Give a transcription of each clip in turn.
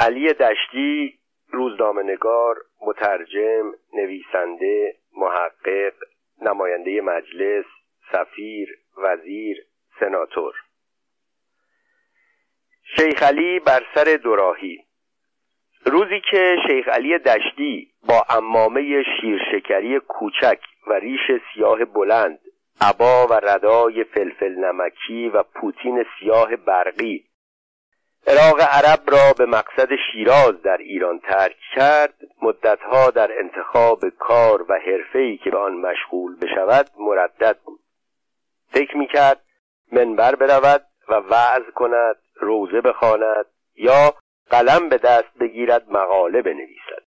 علی دشتی روزنامهنگار مترجم نویسنده محقق نماینده مجلس سفیر وزیر سناتور. شیخ علی بر سر دوراهی. روزی که شیخ علی دشتی با امامه شیرشکری کوچک و ریش سیاه بلند عبا و ردای فلفل نمکی و پوتین سیاه برقی عراق عرب را به مقصد شیراز در ایران ترک کرد. مدتها در انتخاب کار و حرفه‌ای که به آن مشغول بشود مردد بود. فکر می‌کرد منبر برود و وعظ کند روزه بخواند یا قلم به دست بگیرد مقاله بنویسد.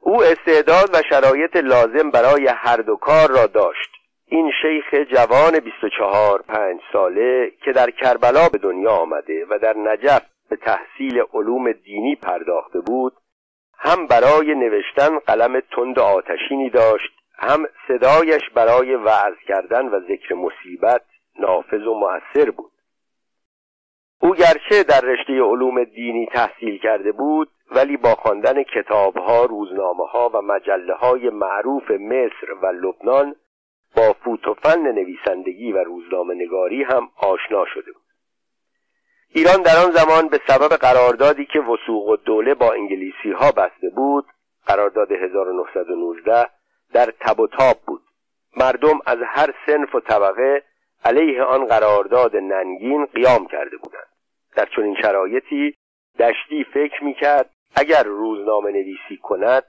او استعداد و شرایط لازم برای هر دو کار را داشت. این شیخ جوان 24 پنج ساله که در کربلا به دنیا آمده و در نجف به تحصیل علوم دینی پرداخته بود هم برای نوشتن قلم تند آتشینی داشت هم صدایش برای وعظ کردن و ذکر مصیبت نافذ و مؤثر بود. او گرچه در رشته علوم دینی تحصیل کرده بود ولی با خواندن کتابها، روزنامه و مجله های معروف مصر و لبنان با فوت و فن نویسندگی و روزنامه نگاری هم آشنا شده بود. ایران در آن زمان به سبب قراردادی که وسوق و دوله با انگلیسی ها بسته بود قرارداد 1919 در تب و تاب بود. مردم از هر سنف و طبقه علیه آن قرارداد ننگین قیام کرده بودند. در چنین شرایطی دشتی فکر می‌کرد اگر روزنامه نویسی کند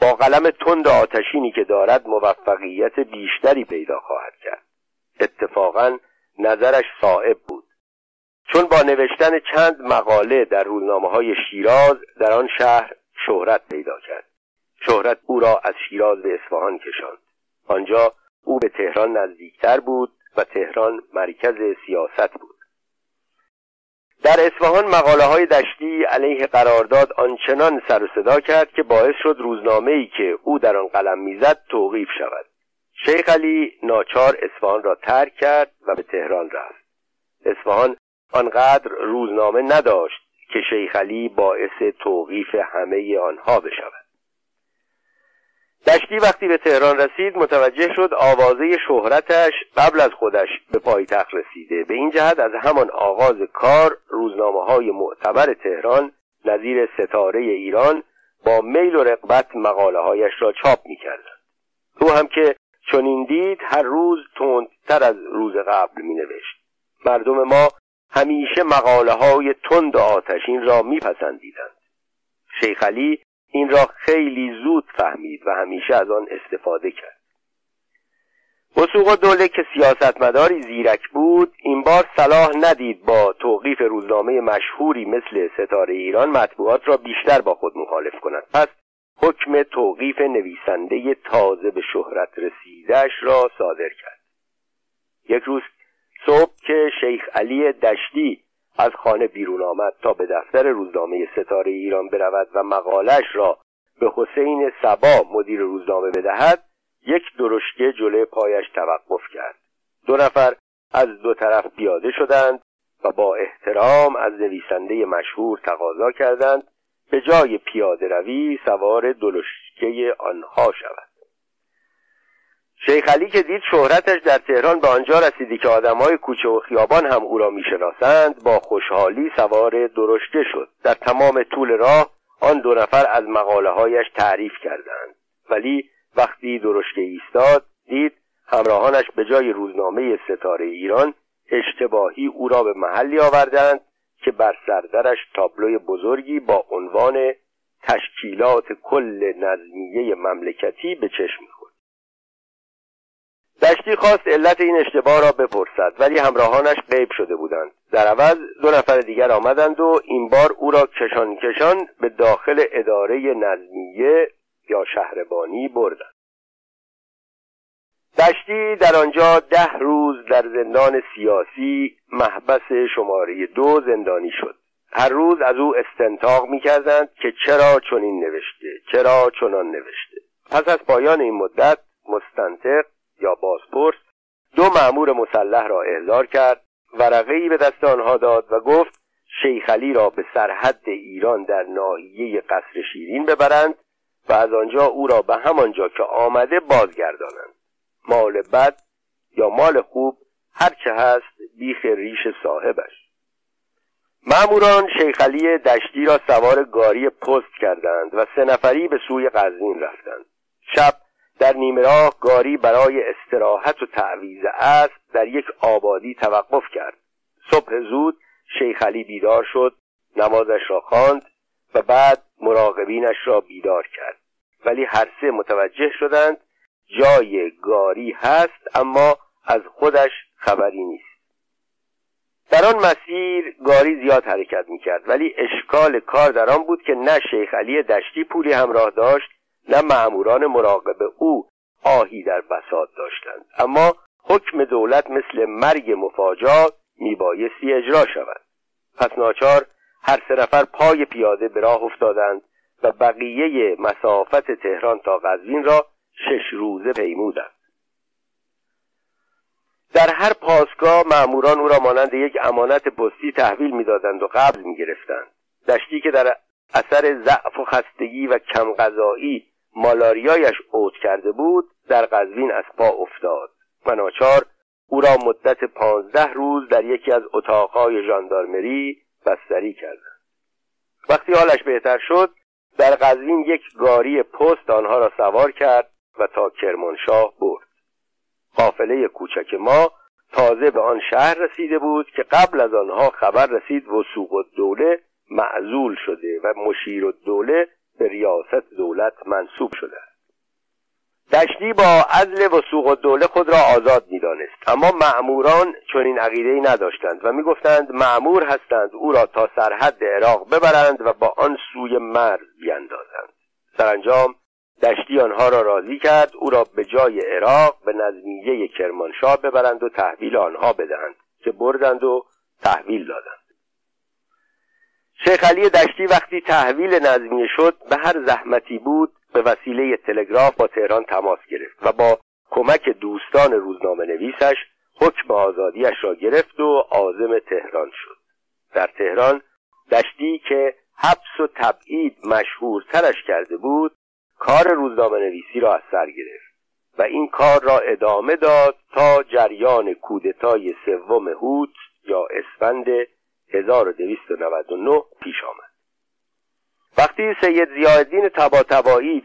با قلم تند آتشینی که دارد موفقیت بیشتری پیدا خواهد کرد. اتفاقا نظرش صائب بود. چون با نوشتن چند مقاله در روزنامه های شیراز در آن شهر شهرت پیدا کرد. شهرت او را از شیراز به اصفهان کشاند. آنجا او به تهران نزدیکتر بود و تهران مرکز سیاست بود. در اصفهان مقاله های دشتی علیه قرارداد آنچنان سر و صدا کرد که باعث شد روزنامه ای که او در آن قلم می‌زد توقیف شود. شیخ علی ناچار اصفهان را ترک کرد و به تهران رفت. اصفهان آنقدر روزنامه نداشت که شیخ علی باعث توقیف همه آنها بشود. دشتی وقتی به تهران رسید متوجه شد آوازه شهرتش قبل از خودش به پایتخت رسیده. به این جهت از همان آغاز کار روزنامه های معتبر تهران نظیر ستاره ایران با میل و رقبت مقاله هایش را چاپ می کردن. او هم که چنین دید هر روز تندتر از روز قبل می نوشت مردم ما همیشه مقاله های تند آتشین را میپسندیدند. شیخ علی این را خیلی زود فهمید و همیشه از آن استفاده کرد. وسوق دوله که سیاستمداری زیرک بود این بار صلاح ندید با توقیف روزنامه مشهوری مثل ستاره ایران مطبوعات را بیشتر با خود مخالف کند. پس حکم توقیف نویسنده تازه به شهرت رسیدش را صادر کرد. یک روز صبح که شیخ علی دشتی از خانه بیرون آمد تا به دفتر روزنامه ستاره ایران برود و مقالش را به حسین سبا مدیر روزنامه بدهد یک درشکه جلوی پایش توقف کرد. دو نفر از دو طرف پیاده شدند و با احترام از نویسنده مشهور تقاضا کردند به جای پیاده روی سوار دلشکه آنها شود. شیخ علی که دید شهرتش در تهران به آنجا رسیدی که آدمهای کوچه و خیابان هم او را می‌شناسند با خوشحالی سوار درشکه شد. در تمام طول راه آن دو نفر از مقاله هایش تعریف کردند. ولی وقتی درشکه ایستاد دید همراهانش به جای روزنامه ستاره ایران اشتباهی او را به محلی آوردند که بر سردرش تابلوی بزرگی با عنوان تشکیلات کل نظمیه مملکتی به چشم دشتی خواست علت این اشتباه را بپرسد ولی همراهانش غیب شده بودند. در عوض دو نفر دیگر آمدند و این بار او را کشان کشان به داخل اداره نظمیه یا شهربانی بردند. دشتی در آنجا ده روز در زندان سیاسی محبس شماره دو زندانی شد. هر روز از او استنتاق می‌کردند که چرا چنین نوشته چرا چنان نوشته. پس از پایان این مدت مستنطق یا بازپرس دو مأمور مسلح را احضار کرد ورقه ای به دست آنها داد و گفت شیخلی را به سرحد ایران در ناحیه قصر شیرین ببرند و از آنجا او را به همانجا که آمده بازگردانند. مال بد یا مال خوب هرچه هست بیخ ریش صاحبش. معموران شیخلی دشتی را سوار گاری پست کردند و سه نفری به سوی قزوین رفتند. شب در نیمه راه گاری برای استراحت و تعویز اسب در یک آبادی توقف کرد. صبح زود شیخ علی بیدار شد نمازش را خواند و بعد مراقبینش را بیدار کرد. ولی هر سه متوجه شدند جای گاری هست اما از خودش خبری نیست. در آن مسیر گاری زیاد حرکت می‌کرد ولی اشکال کار در آن بود که نه شیخ علی دشتی پولی همراه داشت نه معموران مراقب او آهی در بساط داشتند. اما حکم دولت مثل مرگ مفاجات میبایستی اجرا شود. پس ناچار هر سه نفر پای پیاده به راه افتادند و بقیه مسافت تهران تا قزوین را شش روزه پیمودند. در هر پاسگاه معموران او را مانند یک امانت پستی تحویل می‌دادند و قبض می‌گرفتند. دشتی که در اثر ضعف و خستگی و کم غذایی مالاریایش اوت کرده بود در قزوین از پا افتاد. و ناچار او را مدت پانزده روز در یکی از اتاقهای ژاندارمری بستری کردند وقتی حالش بهتر شد در قزوین یک گاری پست آنها را سوار کرد و تا کرمانشاه برد. قافله کوچک ما تازه به آن شهر رسیده بود که قبل از آنها خبر رسید وسوق و دوله معزول شده و مشیر دوله به ریاست دولت منصوب شده. دشتی با عزل و سوق و دوله خود را آزاد می‌دانست. اما معموران چنین عقیده نداشتند و می‌گفتند معمور هستند او را تا سرحد عراق ببرند و با آن سوی مرز بیندازند سرانجام دشتی آنها را راضی کرد او را به جای عراق به نظمیه کرمانشاه ببرند و تحویل آنها بدهند که بردند و تحویل دادند. شیخ علی دشتی وقتی تحویل نظمیه شد به هر زحمتی بود به وسیله تلگراف با تهران تماس گرفت و با کمک دوستان روزنامه نویسش حکم آزادیش را گرفت و عازم تهران شد. در تهران دشتی که حبس و تبعید مشهورترش کرده بود کار روزنامه نویسی را از سر گرفت و این کار را ادامه داد تا جریان کودتای سوم هوت یا اسفند 1299 پیش آمد. وقتی سید زیادین تباتبایی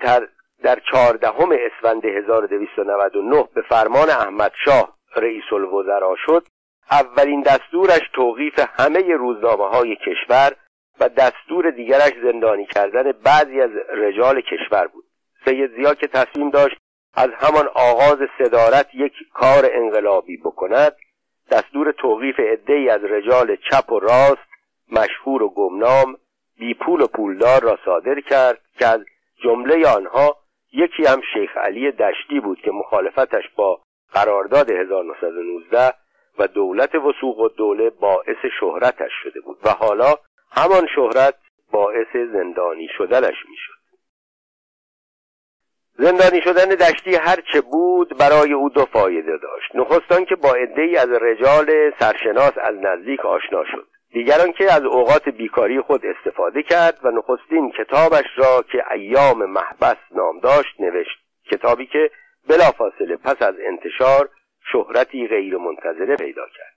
در چهاردهم اسفند 1299 به فرمان احمد شاه رئیس الوزرا شد اولین دستورش توقیف همه روزنامه های کشور و دستور دیگرش زندانی کردن بعضی از رجال کشور بود. سید زیا که تصمیم داشت از همان آغاز صدارت یک کار انقلابی بکند دستور توقیف عدهای از رجال چپ و راست مشهور و گمنام بی پول و پولدار را صادر کرد که از جمله آنها یکی هم شیخ علی دشتی بود که مخالفتش با قرارداد 1919 و دولت وسوق و دوله باعث شهرتش شده بود و حالا همان شهرت باعث زندانی شدنش می‌شد. زندانی شدن دشتی هرچه بود برای او دو فایده داشت. نخستان که با عدهای از رجال سرشناس از نزدیک آشنا شد. دیگران که از اوقات بیکاری خود استفاده کرد و نخستین کتابش را که ایام محبس نام داشت نوشت. کتابی که بلافاصله پس از انتشار شهرتی غیر منتظره پیدا کرد.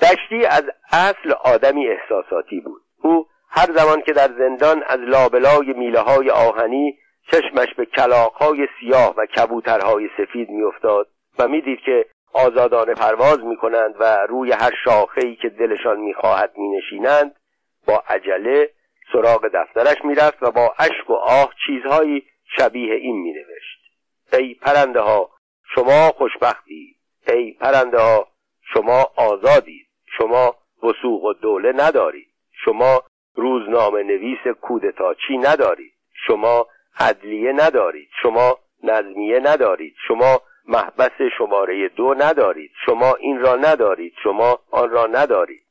دشتی از اصل آدمی احساساتی بود. او هر زمان که در زندان از لابلای میله های آهنی چشمش به کلاقهای سیاه و کبوترهای سفید میافتاد و می‌دید که آزادانه پرواز می کنند و روی هر شاخه‌ای که دلشان می‌خواهد می نشینند با عجله سراغ دفترش می‌رفت و با اشک و آه چیزهایی شبیه این می نوشت ای پرنده ها شما خوشبختی! ای پرنده ها شما آزادید! شما وسوق و دوله ندارید! شما روزنامه نویس کودتاچی ندارید! شما عدلیه ندارید. شما نظمیه ندارید. شما محبس شماره دو ندارید. شما این را ندارید. شما آن را ندارید.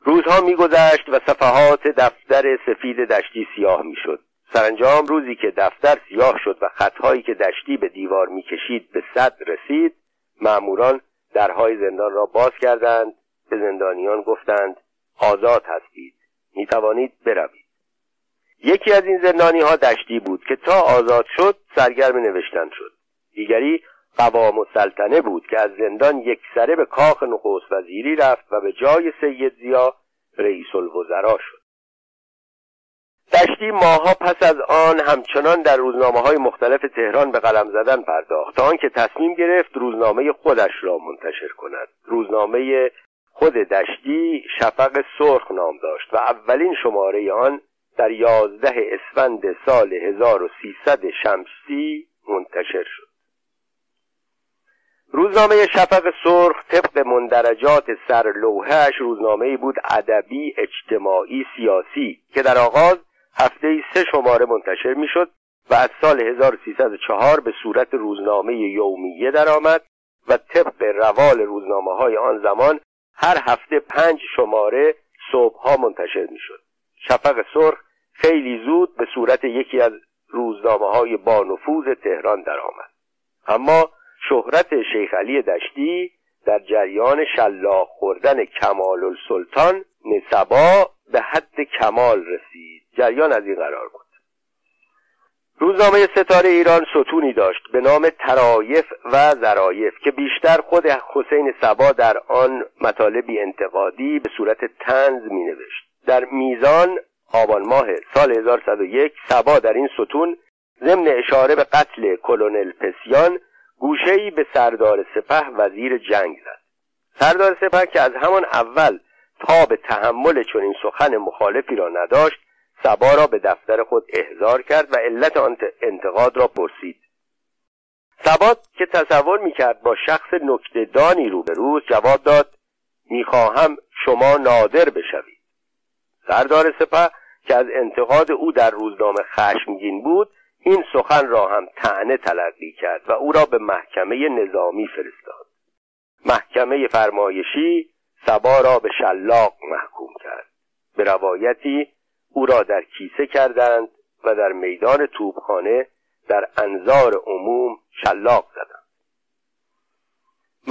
روزها میگذشت و صفحات دفتر سفید دشتی سیاه می‌شد. سرانجام روزی که دفتر سیاه شد و خطهایی که دشتی به دیوار می‌کشید به صد رسید مأموران درهای زندان را باز کردند به زندانیان گفتند آزاد هستید. می توانید بروید. یکی از این زندانی ها دشتی بود که تا آزاد شد سرگرم نوشتن شد. دیگری قوام السلطنه بود که از زندان یک سره به کاخ نخست وزیری رفت و به جای سید زیا رئیس الوزرا شد. دشتی ماها پس از آن همچنان در روزنامه های مختلف تهران به قلم زدن پرداخت. تا آنکه تصمیم گرفت روزنامه خودش را منتشر کند. روزنامه خود دشتی شفق سرخ نام داشت و اولین شماره آن در یازده اسفند سال 1300 شمسی منتشر شد. روزنامه شفق سرخ طبق مندرجات سرلوحهش روزنامه بود ادبی اجتماعی سیاسی که در آغاز هفته سه شماره منتشر می‌شد و از سال 1304 به صورت روزنامه یومیه درآمد و طبق روال روزنامه های آن زمان هر هفته پنج شماره صبحها منتشر می‌شد. شفق سرخ خیلی زود به صورت یکی از روزنامه های بانفوذ تهران درآمد. اما شهرت شیخ علی دشتی در جریان شلاق خوردن کمال السلطان نسبا به حد کمال رسید. جریان از این قرار بود. روزنامه ستاره ایران ستونی داشت به نام ترایف و زرایف که بیشتر خود حسین سبا در آن مطالبی انتقادی به صورت تنز می نوشت در میزان آبان ماه سال 1101 سبا در این ستون ضمن اشاره به قتل کلونل پسیان گوشه‌ای به سردار سپه وزیر جنگ زد. سردار سپه که از همان اول تا به تحمل چنین سخن مخالفی را نداشت سبا را به دفتر خود احضار کرد و علت آن انتقاد را پرسید. سبات که تصور می‌کرد با شخص نکتهدانی روبروست جواب داد می‌خواهم شما نادر بشوید. سردار سپه که از انتقاد او در روزنامه خشمگین بود این سخن را هم تعنه تلقی کرد و او را به محکمه نظامی فرستاد. محکمه فرمایشی سبا را به شلاق محکوم کرد. به روایتی او را در کیسه کردند و در میدان توبخانه در انظار عموم شلاق زدند.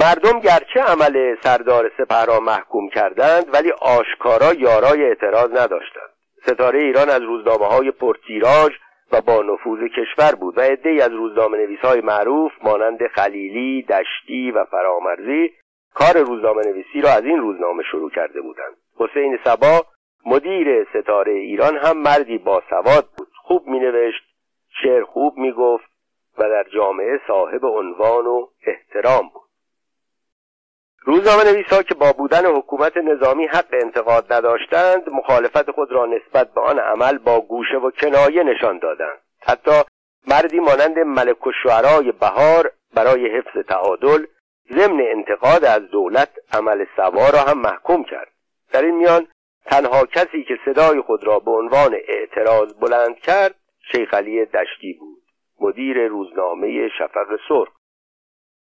مردم گرچه عمل سردار سپه را محکوم کردند ولی آشکارا یارای اعتراض نداشتند. ستاره ایران از روزنامه های پرتیراژ و با نفوذ کشور بود و عدهای از روزنامه نویس های معروف مانند خلیلی، دشتی و فرامرزی کار روزنامه نویسی را از این روزنامه شروع کرده بودند. حسین سبا مدیر ستاره ایران هم مردی باسواد بود. خوب مینوشت شعر خوب می‌گفت و در جامعه صاحب عنوان و احترام بود. روزنامه نویسا که با بودن حکومت نظامی حق انتقاد نداشتند مخالفت خود را نسبت به آن عمل با گوشه و کنایه نشان دادند. حتی مردی مانند ملک و بهار برای حفظ تعادل ضمن انتقاد از دولت عمل سوا را هم محکوم کرد. در این میان تنها کسی که صدای خود را به عنوان اعتراض بلند کرد شیخ علی دشتی بود مدیر روزنامه شفق سرخ.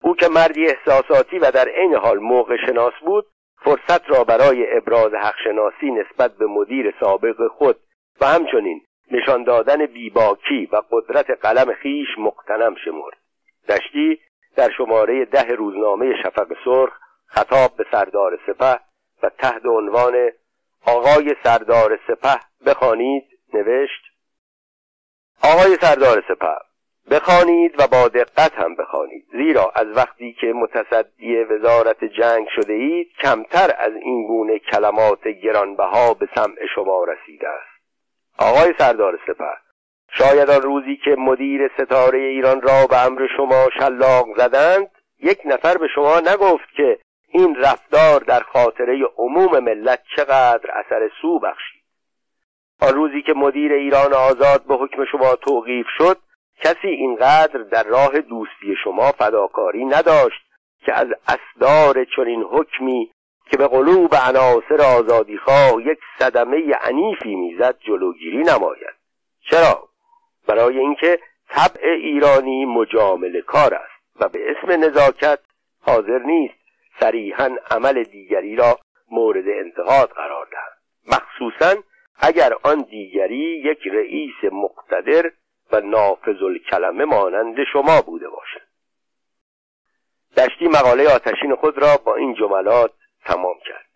او که مردی احساساتی و در عین حال موقع شناس بود فرصت را برای ابراز حق شناسی نسبت به مدیر سابق خود و همچنین نشان دادن بیباکی و قدرت قلم خیش مقتنم شمرد. دشتی در شماره ده روزنامه شفق سرخ خطاب به سردار سپه و تحت عنوان آقای سردار سپه بخوانید نوشت آقای سردار سپه بخوانید و با دقت هم بخوانید. زیرا از وقتی که متصدی وزارت جنگ شده اید کمتر از این گونه کلمات گرانبها به سمع شما رسیده است. آقای سردار سپه شاید آن روزی که مدیر ستاره ایران را به امر شما شلاق زدند یک نفر به شما نگفت که این رفتار در خاطره عموم ملت چقدر اثر سو بخشید. آن روزی که مدیر ایران آزاد به حکم شما توقیف شد کسی اینقدر در راه دوستی شما فداکاری نداشت که از اسدار چنین حکمی که به قلوب عناصر آزادیخواه یک صدمه عنیفی می‌زد جلوگیری نماید. چرا؟ برای اینکه طبع ایرانی مجامل کار است و به اسم نزاکت حاضر نیست صریحا عمل دیگری را مورد انتقاد قرار دهد. مخصوصا اگر آن دیگری یک رئیس مقتدر و نافذ الکلمه مانند شما بوده باشد. دشتی مقاله آتشین خود را با این جملات تمام کرد.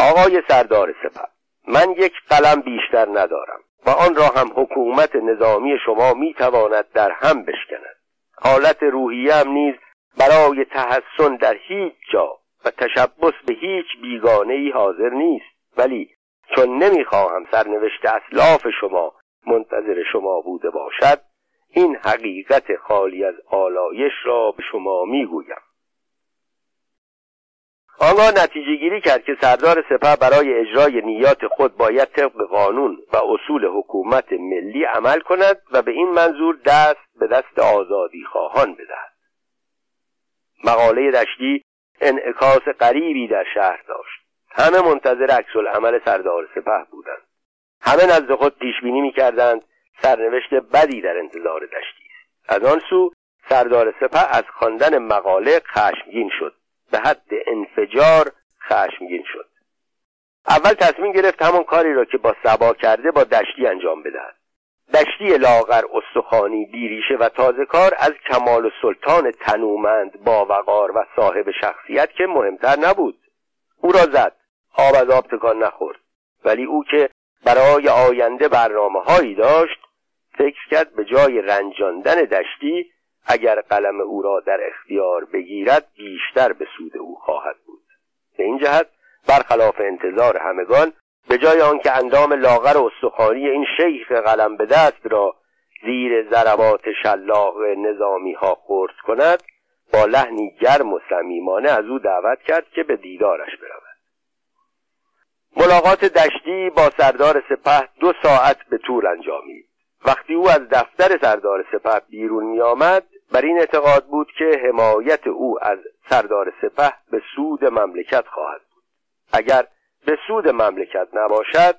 آقای سردار سپه من یک قلم بیشتر ندارم و آن را هم حکومت نظامی شما می‌تواند در هم بشکند. حالت روحیه نیز برای تحسن در هیچ جا و تشبس به هیچ بیگانه ای حاضر نیست. ولی چون نمی‌خواهم سرنوشت اسلاف شما منتظر شما بوده باشد این حقیقت خالی از آلایش را به شما می‌گویم. آنگاه نتیجه گیری کرد که سردار سپه برای اجرای نیات خود باید طبق قانون و اصول حکومت ملی عمل کند و به این منظور دست به دست آزادی خواهان بدهد. مقاله دشتی انعکاس غریبی در شهر داشت. همه منتظر عکس عمل سردار سپه بودند. همه نزد خود پیش بینی می‌کردند. سرنوشت بدی در انتظار دشتی از آن سو سردار سپه از خواندن مقاله خشمگین شد. به حد انفجار خشمگین شد. اول تصمیم گرفت همان کاری را که با سبا کرده با دشتی انجام بدهد. دشتی لاغر استخانی بیریشه و تازه کار از کمال و سلطان تنومند با وقار و صاحب شخصیت که مهمتر نبود. او را زد. آب از آب تکان نخورد. ولی او که برای آینده برنامه هایی داشت فکر کرد به جای رنجاندن دشتی اگر قلم او را در اختیار بگیرد بیشتر به سود او خواهد بود. به این جهت برخلاف انتظار همگان به جای آنکه اندام لاغر و استخوانی این شیخ قلم به دست را زیر ضربات شلاق نظامی ها خورد کند با لحنی گرم و صمیمانه از او دعوت کرد که به دیدارش برود. ملاقات دشتی با سردار سپه دو ساعت به طول انجامید. وقتی او از دفتر سردار سپه بیرون می آمد بر این اعتقاد بود که حمایت او از سردار سپه به سود مملکت خواهد بود. اگر به سود مملکت نباشد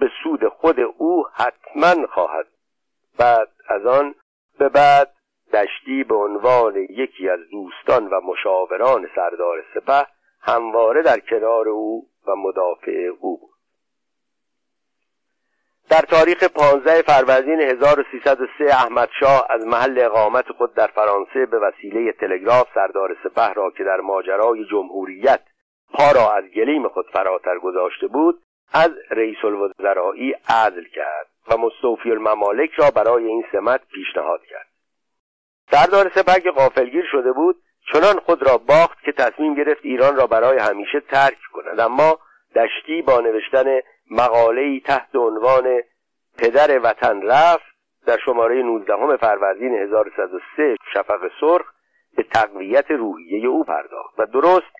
به سود خود او حتما خواهد بعد از آن به بعد دشتی به عنوان یکی از دوستان و مشاوران سردار سپه همواره در کنار او و مدافع او بود. در تاریخ 15 فروردین 1303 احمد شاه از محل اقامت خود در فرانسه به وسیله تلگراف سردار سپه را که در ماجرای جمهوریت پا را از گلیم خود فراتر گذاشته بود از رئیس الوزرایی عزل کرد و مستوفی الممالک را برای این سمت پیشنهاد کرد. سردار سپه که غافلگیر شده بود چنان خود را باخت که تصمیم گرفت ایران را برای همیشه ترک کند. اما دشتی با نوشتن مقاله‌ای تحت عنوان پدر وطن رفت در شماره 19 فروردین 1103 شفق سرخ به تقویت روحیه او پرداخت و درست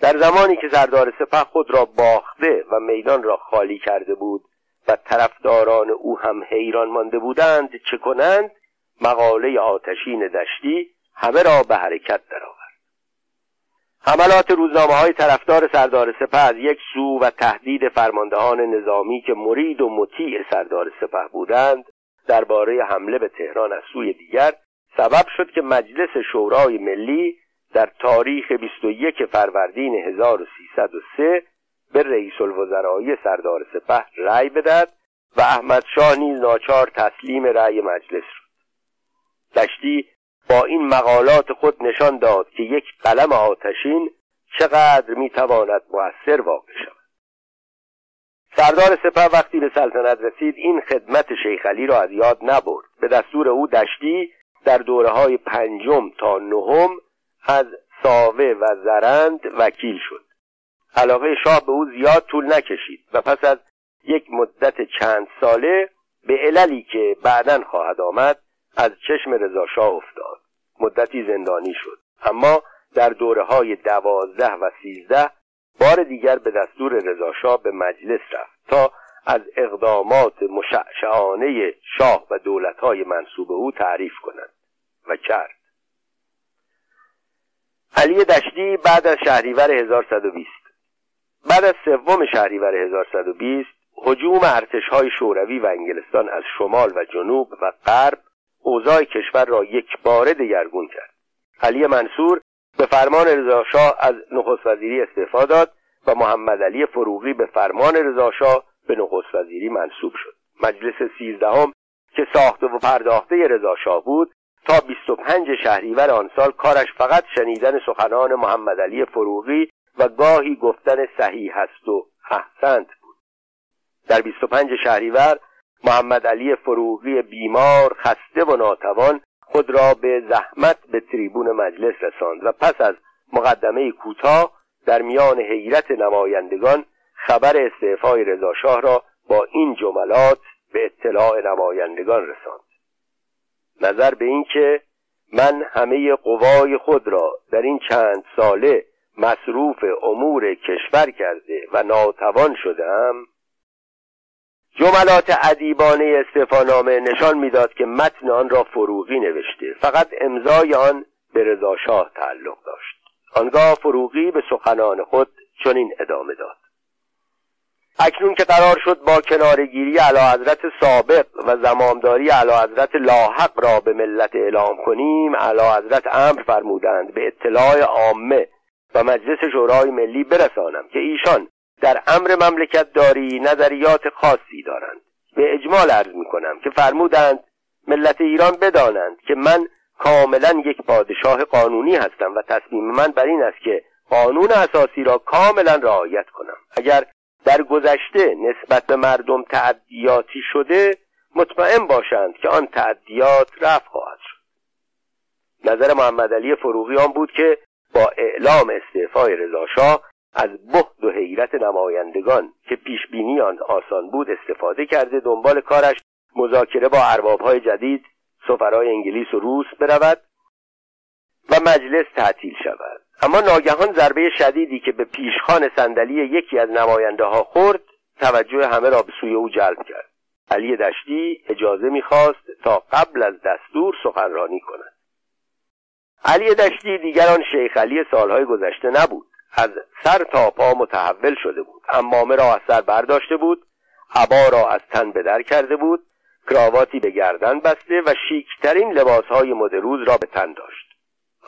در زمانی که سردار سپه خود را باخته و میدان را خالی کرده بود و طرفداران او هم حیران مانده بودند چه کنند؟ مقاله آتشین دشتی همه را به حرکت درآورد. حملات روزنامه های طرفدار سردار سپه از یک سو و تهدید فرماندهان نظامی که مرید و مطیع سردار سپه بودند درباره حمله به تهران از سوی دیگر سبب شد که مجلس شورای ملی در تاریخ 21 فروردین 1303 به رئیس الوزرای سردار سپه رأی بدهد و احمد شاه نیز ناچار تسلیم رأی مجلس شد. دشتی با این مقالات خود نشان داد که یک قلم آتشین چقدر می‌تواند مؤثر واقع شود. سردار سپه وقتی به سلطنت رسید این خدمت شیخ علی را از یاد نبرد. به دستور او دشتی در دوره های پنجم تا نهم از ساوه و زرند وکیل شد. علاقه شاه به او زیاد طول نکشید و پس از یک مدت چند ساله به عللی که بعدا خواهد آمد از چشم رضاشاه افتاد. مدتی زندانی شد. اما در دوره های دوازده و سیزده بار دیگر به دستور رضاشاه به مجلس رفت تا از اقدامات مشعشعانه شاه و دولتهای منصوب او تعریف کنند و کرد. علی دشتی بعد از شهریور 1120 بعد از سوم شهریور 1120 حجوم ارتشهای شوروی و انگلستان از شمال و جنوب و غرب اوضاع کشور را یک باره دگرگون کرد. علی منصور به فرمان رضاشاه از نخست وزیری استعفا داد و محمد علی فروغی به فرمان رضاشاه به نخست وزیری منصوب شد. مجلس سیزدهم که ساخته و پرداخته رضاشاه بود تا 25 شهریور آن سال کارش فقط شنیدن سخنان محمد علی فروغی و گاهی گفتن صحیح است و احسنت بود. در 25 شهریور محمد علی فروغی بیمار خسته و ناتوان خود را به زحمت به تریبون مجلس رساند و پس از مقدمه کوتاه در میان حیرت نمایندگان خبر استعفای رضاشاه را با این جملات به اطلاع نمایندگان رساند. نظر به اینکه من همه قوای خود را در این چند ساله مصروف امور کشور کرده و ناتوان شدم جملات ادیبانه استفانامه نشان می‌داد که متن آن را فروغی نوشته. فقط امضای آن به رضاشاه تعلق داشت. آنگاه فروغی به سخنان خود چنین ادامه داد. اکنون که قرار شد با کنارگیری علا حضرت سابق و زمامداری علا حضرت لاحق را به ملت اعلام کنیم علا حضرت امر فرمودند به اطلاع عامه و مجلس شورای ملی برسانم که ایشان در امر مملکت داری نظریات خاصی دارند. به اجمال عرض می کنم که فرمودند ملت ایران بدانند که من کاملا یک پادشاه قانونی هستم و تصمیم من بر این است که قانون اساسی را کاملا رعایت کنم. اگر در گذشته نسبت به مردم تعدیاتی شده مطمئن باشند که آن تعدیات رفع خواهد شد. نظر محمد علی فروغی آن بود که با اعلام استعفای رضاشاه از بهد و حیرت نمایندگان که پیش بینی آن آسان بود استفاده کرده دنبال کارش مذاکره با اربابهای جدید سفرای انگلیس و روس برود و مجلس تعطیل شود. اما ناگهان ضربه شدیدی که به پیشخان صندلی یکی از نماینده ها خورد توجه همه را به سوی او جلب کرد. علی دشتی اجازه می‌خواست تا قبل از دستور سخنرانی کند. علی دشتی دیگر آن شیخ علی سالهای گذشته نبود. از سر تا پا متحول شده بود. امامه را از سر برداشته بود عبا را از تن به در کرده بود کراواتی به گردن بسته و شیکترین لباسهای مدروز را به تن داشت.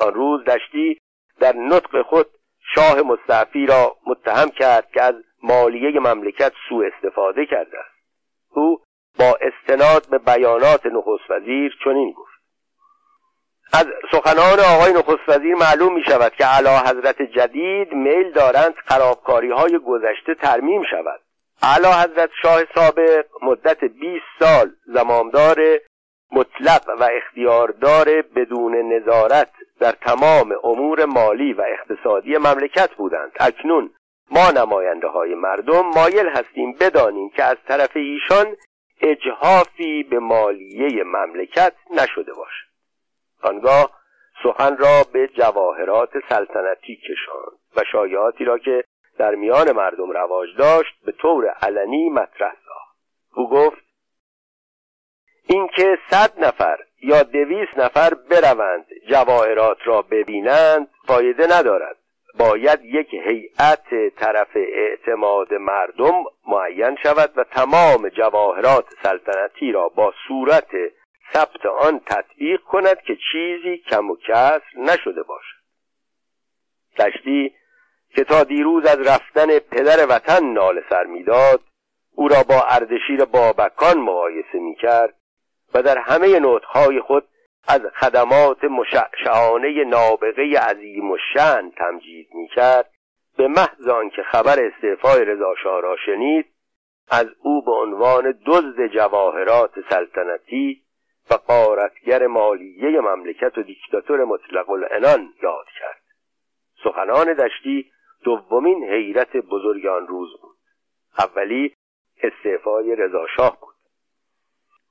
آن روز دشتی در نطق خود شاه مستعفی را متهم کرد که از مالیه مملکت سوء استفاده کرده است. او با استناد به بیانات نخست وزیر چنین گفت. از سخنان آقای نخست وزیر معلوم می شود که علا حضرت جدید میل دارند خرابکاری های گذشته ترمیم شود. علا حضرت شاه سابق مدت 20 سال زمامدار مطلق و اختیاردار بدون نظارت در تمام امور مالی و اقتصادی مملکت بودند. اکنون ما نماینده های مردم مایل هستیم بدانیم که از طرف ایشان اجهافی به مالیه مملکت نشده باشد. آنگاه سخن را به جواهرات سلطنتی کشاند و شایعاتی را که در میان مردم رواج داشت به طور علنی مطرح ساخت. او گفت اینکه صد نفر یا دویست نفر بروند جواهرات را ببینند فایده ندارد. باید یک هیئت طرف اعتماد مردم معین شود و تمام جواهرات سلطنتی را با صورت ثبت آن تطبیق کند که چیزی کم و کسر نشده باشد. دشتی که تا دیروز از رفتن پدر وطن نال سر می‌داد او را با اردشیر بابکان مقایسه می‌کرد و در همه نطقهای خود از خدمات مشعشعانه نابغه عظیم و شن تمجید می‌کرد. به محض آنکه خبر استعفای رضاشاه را شنید از او به عنوان دزد جواهرات سلطنتی و قارتگر مالیه مملکت و دیکتاتور مطلق العنان یاد کرد. سخنان دشتی دومین حیرت بزرگ آن روز بود. اولی استعفای رضاشاه بود.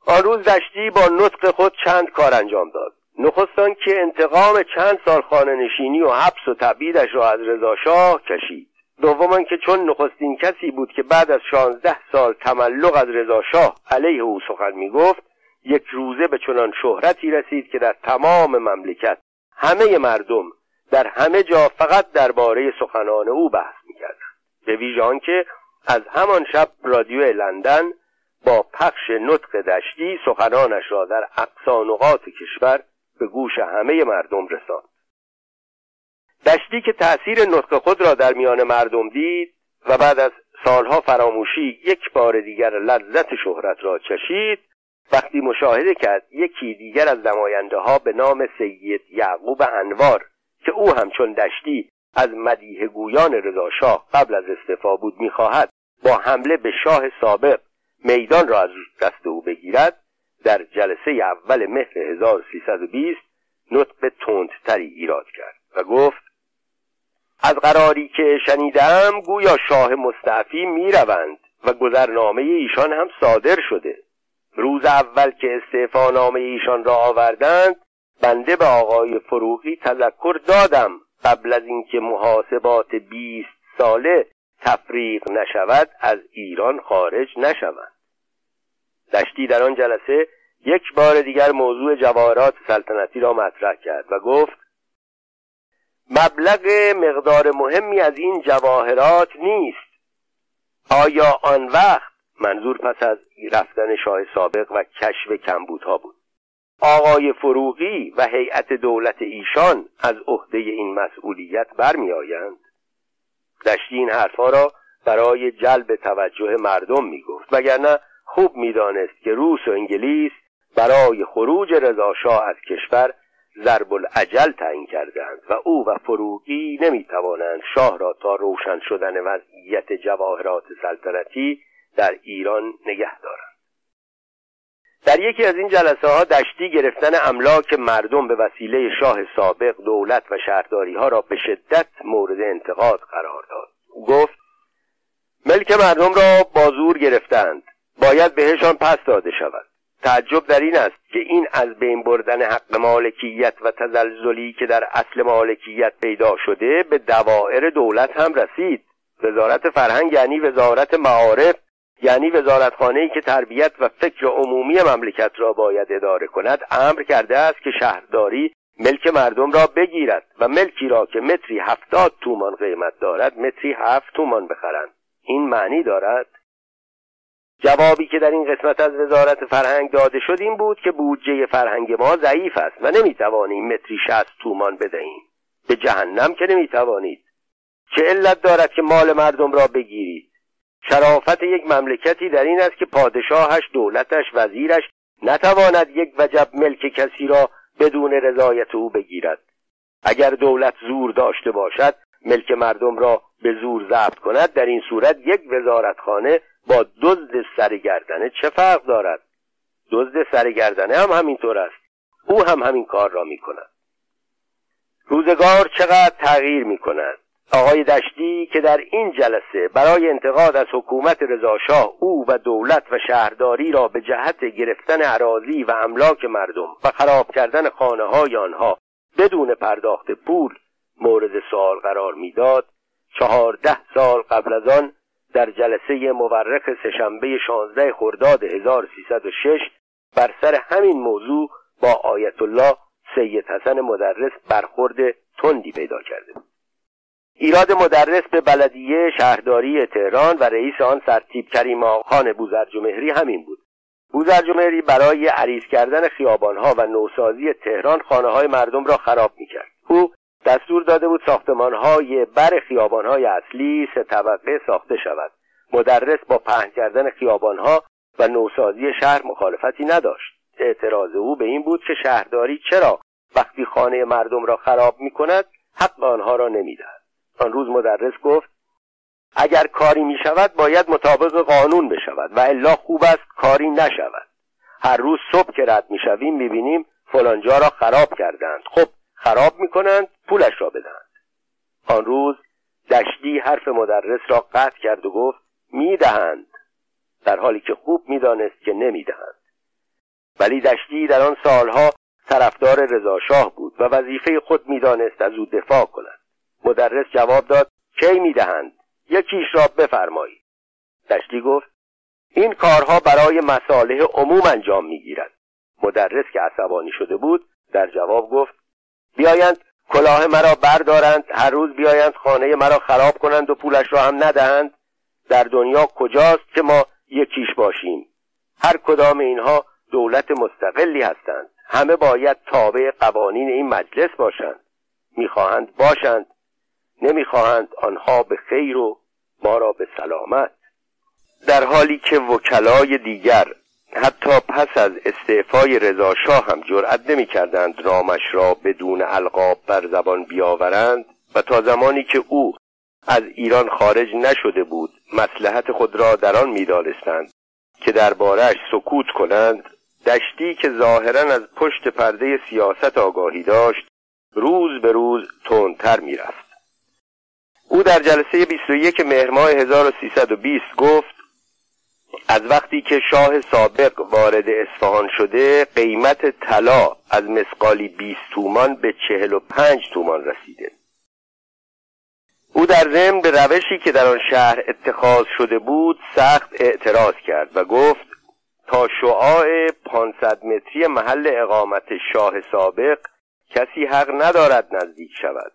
آن روز دشتی با نطق خود چند کار انجام داد. نخستان که انتقام چند سال خانه نشینی و حبس و تبعیدش را از رضاشاه کشید. دوما که چون نخستین کسی بود که بعد از شانزده سال تملق از رضاشاه علیه او سخن می‌گفت یک روزه به چنان شهرتی رسید که در تمام مملکت همه مردم در همه جا فقط درباره سخنان او بحث می‌کردند. به ویژه آنکه از همان شب رادیو لندن با پخش نطق دشتی سخنانش را در اقصا کشور به گوش همه مردم رساند. دشتی که تأثیر نطق خود را در میان مردم دید و بعد از سالها فراموشی یک بار دیگر لذت شهرت را چشید وقتی مشاهده کرد یکی دیگر از نماینده ها به نام سید یعقوب انوار که او همچون دشتی از مدیه گویان رضاشاه قبل از استعفا بود می‌خواهد با حمله به شاه سابق میدان را از دست او بگیرد در جلسه اول مهر 1320 نطق تندتری ایراد کرد و گفت از قراری که شنیدم گویا شاه مستعفی می‌روند و گذرنامه ایشان هم صادر شده. روز اول که استعفا نامه ایشان را آوردند بنده به آقای فروغی تذکر دادم قبل از اینکه محاسبات بیست ساله تفریق نشود از ایران خارج نشوند. دشتی در آن جلسه یک بار دیگر موضوع جواهرات سلطنتی را مطرح کرد و گفت مبلغ مقدار مهمی از این جواهرات نیست. آیا آن وقت منظور پس از رفتن شاه سابق و کشف کمبودها بود. آقای فروغی و هیئت دولت ایشان از عهده این مسئولیت برمیآیند. دشتی این حرفها را برای جلب توجه مردم می‌گفت وگرنه خوب می‌دانست که روس و انگلیس برای خروج رضاشاه از کشور ضرب العجل تعیین کردند و او و فروغی نمی‌توانند شاه را تا روشن شدن وضعیت جواهرات سلطنتی در ایران نگه دارند. در یکی از این جلسه ها دشتی گرفتن املاک مردم به وسیله شاه سابق دولت و شهرداری ها را به شدت مورد انتقاد قرار داد. گفت ملک مردم را بازور گرفتند. باید بهشان پس داده شود. تعجب در این است که این از بین بردن حق مالکیت و تزلزلی که در اصل مالکیت پیدا شده به دوائر دولت هم رسید. وزارت فرهنگ یعنی وزارت معارف یعنی وزارتخانه که تربیت و فکر عمومی مملکت را باید اداره کند امر کرده است که شهرداری ملک مردم را بگیرد و ملکی را که متری هفتاد تومان قیمت دارد متری هفت تومان بخرند. این معنی دارد؟ جوابی که در این قسمت از وزارت فرهنگ داده شد این بود که بودجه فرهنگ ما ضعیف است و نمی‌توانیم متری شست تومان بدهیم. به جهنم که نمی‌توانید. چه علت دارد که مال مردم را بگیرید؟ شرافت یک مملکتی در این است که پادشاهش دولتش وزیرش نتواند یک وجب ملک کسی را بدون رضایت او بگیرد. اگر دولت زور داشته باشد ملک مردم را به زور ضبط کند در این صورت یک وزارتخانه با دزد سرگردنه چه فرق دارد؟ دزد سرگردنه هم همینطور است. او هم همین کار را می کند روزگار چقدر تغییر می کند آقای دشتی که در این جلسه برای انتقاد از حکومت رضاشاه او و دولت و شهرداری را به جهت گرفتن عراضی و املاک مردم و خراب کردن خانه های آنها بدون پرداخت پول مورد سوال قرار می‌داد چهارده سال قبل از آن در جلسه مورخ سهشنبه 16 خرداد 1306 بر سر همین موضوع با آیت الله سید حسن مدرس برخورد تندی پیدا کرده بود. ایراد مدرس به بلدیه شهرداری تهران و رئیس آن سرتیب کریم خان بوزرجمهری همین بود. بوزرجمهری برای عریض کردن خیابانها و نوسازی تهران خانه های مردم را خراب می‌کرد. او دستور داده بود ساختمانهای بر خیابانهای اصلی سه طبقه ساخته شود. مدرس با پهن کردن خیابانها و نوسازی شهر مخالفتی نداشت. اعتراض او به این بود که شهرداری چرا وقتی خانه مردم را خراب می کند حق آنها را نمی‌دهد. آن روز مدرس گفت اگر کاری می شود باید مطابق قانون بشود و الا خوب است کاری نشود. هر روز صبح که رد می شویم می بینیم فلانجا را خراب کردند. خب خراب می کنند پولش را بدهند. آن روز دشتی حرف مدرس را قطع کرد و گفت می‌دهند. در حالی که خوب می‌دانست که نمی‌دهند. ولی دشتی در آن سالها طرفدار رضاشاه بود و وظیفه خود می‌دانست از او دفاع کند. مدرس جواب داد کی می‌دهند؟ یکیش را بفرمایید. دشتی گفت این کارها برای مصالح عموم انجام می‌گیرد. مدرس که عصبانی شده بود در جواب گفت بیایند کلاه مرا بردارند هر روز بیایند خانه مرا خراب کنند و پولش را هم ندهند. در دنیا کجاست که ما یکیش باشیم؟ هر کدام اینها دولت مستقلی هستند. همه باید تابع قوانین این مجلس باشند. می‌خواهند باشند. نمی‌خواهند آنها به خیر و ما را به سلامت. در حالی که وکلای دیگر حتی پس از استعفای رضاشاه هم جرأت نمی‌کردند نامش را بدون القاب بر زبان بیاورند و تا زمانی که او از ایران خارج نشده بود مسلحت خود را در آن می‌دانستند که دربارهش سکوت کنند دشتی که ظاهرا از پشت پرده سیاست آگاهی داشت روز به روز تندتر می‌رفت. او در جلسه 21 مهر ماه 1320 گفت از وقتی که شاه سابق وارد اصفهان شده قیمت طلا از مسقالی 20 تومان به 45 تومان رسیده. او در ضمن به روشی که در آن شهر اتخاذ شده بود سخت اعتراض کرد و گفت تا شعاع 500 متری محل اقامت شاه سابق کسی حق ندارد نزدیک شود.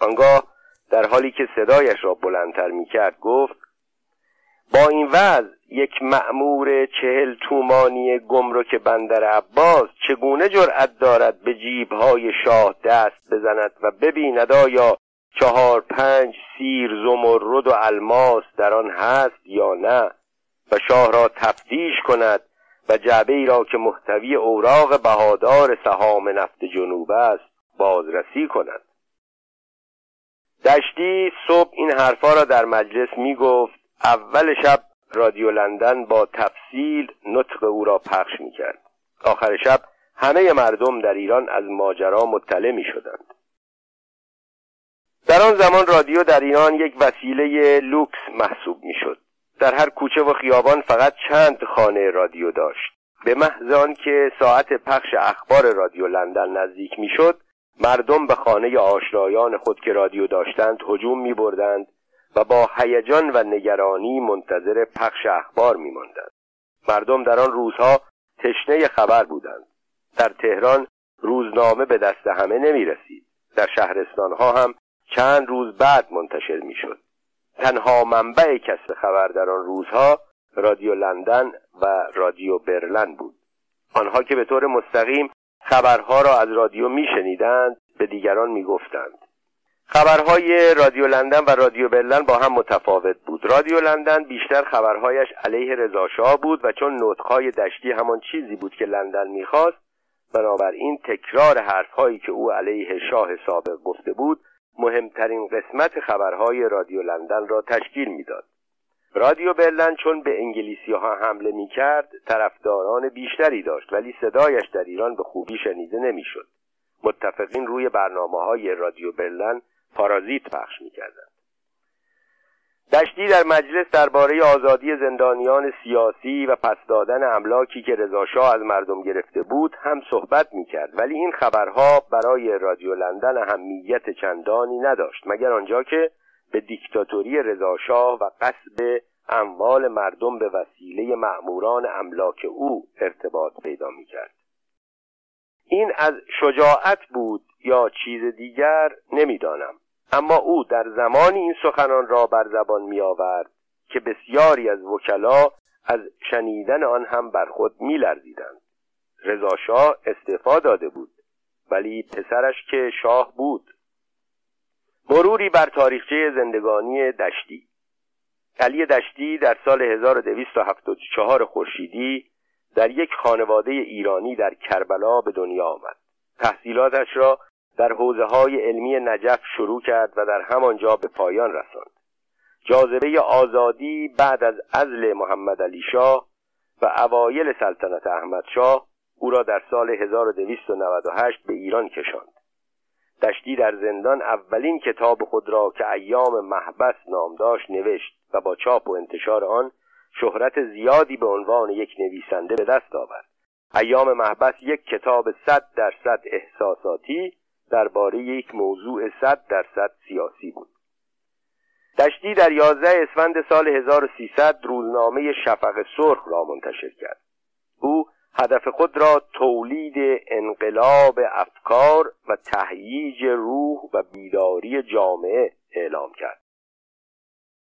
آنگاه در حالی که صدایش را بلندتر می کرد گفت با این وضع یک مأمور چهل تومانی گمرک بندر عباس چگونه جرأت دارد به جیبهای شاه دست بزند و ببیند آیا چهار پنج سیر زمرد و الماس در آن هست یا نه و شاه را تفتیش کند و جعبه ای را که محتوی اوراق بهادار سهام نفت جنوب است بازرسی کند. دشتی صبح این حرفا را در مجلس می گفت اول شب رادیو لندن با تفصیل نطق او را پخش می کرد آخر شب همه مردم در ایران از ماجرا مطلع می شدند در آن زمان رادیو در ایران یک وسیله لوکس محسوب می شد در هر کوچه و خیابان فقط چند خانه رادیو داشت. به محض که ساعت پخش اخبار رادیو لندن نزدیک می شد مردم به خانه آشنایان خود که رادیو داشتند هجوم می بردند و با هیجان و نگرانی منتظر پخش اخبار می ماندند. مردم در آن روزها تشنه خبر بودند. در تهران روزنامه به دست همه نمی رسید در شهرستانها هم چند روز بعد منتشر می شد تنها منبع کسب خبر در آن روزها رادیو لندن و رادیو برلن بود. آنها که به طور مستقیم خبرها را از رادیو میشنیدند به دیگران می‌گفتند. خبرهای رادیو لندن و رادیو برلن با هم متفاوت بود. رادیو لندن بیشتر خبرهایش علیه رضاشاه بود و چون نطقهای دشتی همان چیزی بود که لندن می‌خواست بنابراین تکرار حرفهایی که او علیه شاه سابق گفته بود مهمترین قسمت خبرهای رادیو لندن را تشکیل می‌داد. رادیو برلن چون به انگلیسی ها حمله می کرد طرفداران بیشتری داشت ولی صدایش در ایران به خوبی شنیده نمی‌شد. متفقین روی برنامه های رادیو برلن پارازیت پخش می کردن. دشتی در مجلس درباره آزادی زندانیان سیاسی و پس دادن املاکی که رضاشاه از مردم گرفته بود هم صحبت می کرد ولی این خبرها برای رادیو لندن اهمیت چندانی نداشت مگر آنجا که به دیکتاتوری رضاشاه و قصب اموال مردم به وسیله مأموران املاک او ارتباط پیدا می کرد. این از شجاعت بود یا چیز دیگر نمی‌دانم اما او در زمانی این سخنان را بر زبان می آورد که بسیاری از وکلا از شنیدن آن هم بر خود می لرزیدند رضاشاه استعفا داده بود ولی پسرش که شاه بود مروری بر تاریخچه زندگانی دشتی. علی دشتی در سال 1274 خورشیدی در یک خانواده ایرانی در کربلا به دنیا آمد. تحصیلاتش را در حوزه های علمی نجف شروع کرد و در همانجا به پایان رساند. جاذبه آزادی بعد از ازل محمد علی شاه و اوایل سلطنت احمد شاه او را در سال 1298 به ایران کشاند. دشتی در زندان اولین کتاب خود را که ایام محبس نام داشت نوشت و با چاپ و انتشار آن شهرت زیادی به عنوان یک نویسنده به دست آورد. ایام محبس یک کتاب صد درصد احساساتی درباره یک موضوع صد درصد سیاسی بود. دشتی در 11 اسفند سال 1300 روزنامه شفق سرخ را منتشر کرد. او هدف خود را تولید انقلاب افکار و تهییج روح و بیداری جامعه اعلام کرد.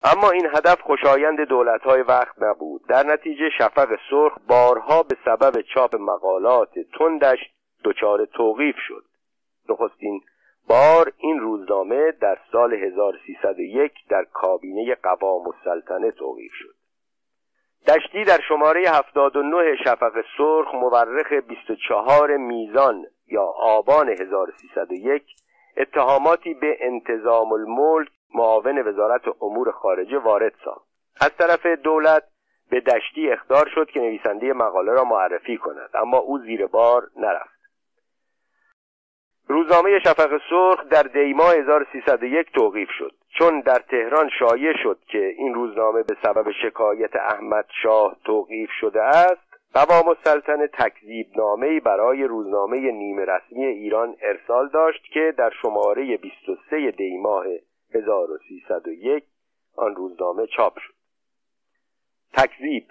اما این هدف خوشایند دولتهای وقت نبود. در نتیجه شفق سرخ بارها به سبب چاپ مقالات تندش دچار توقیف شد. نخستین بار این روزنامه در سال 1301 در کابینه قوام السلطنه توقیف شد. دشتی در شماره 79 شفق سرخ مورخ 24 میزان یا آبان 1301 اتهاماتی به انتظام الملک معاون وزارت امور خارجه وارد ساخت. از طرف دولت به دشتی اخدار شد که نویسنده مقاله را معرفی کند اما او زیر بار نرفت. روزنامه شفق سرخ در دیما 1301 توقیف شد. چون در تهران شایع شد که این روزنامه به سبب شکایت احمد شاه توقیف شده است قوام السلطنه تکذیب نامه برای روزنامه نیمه رسمی ایران ارسال داشت که در شماره 23 دیماه 1301 آن روزنامه چاپ شد. تکذیب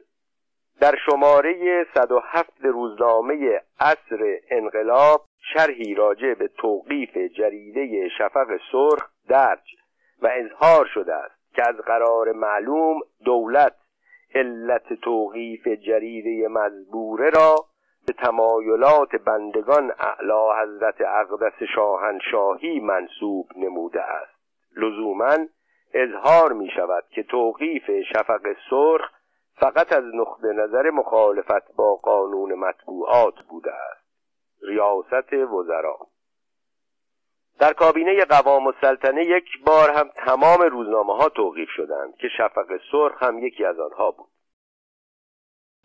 در شماره 107 روزنامه عصر انقلاب شرحی راجع به توقیف جریده شفق سرخ درج و اظهار شده است که از قرار معلوم دولت علت توقیف جریده مزبوره را به تمایلات بندگان اعلی حضرت اقدس شاهنشاهی منصوب نموده است. لزوما اظهار می شود که توقیف شفق سرخ فقط از نقطه نظر مخالفت با قانون مطبوعات بوده است. ریاست وزرا. در کابینه قوام السلطنه یک بار هم تمام روزنامه ها توقیف شدند که شفق سرخ هم یکی از آنها بود.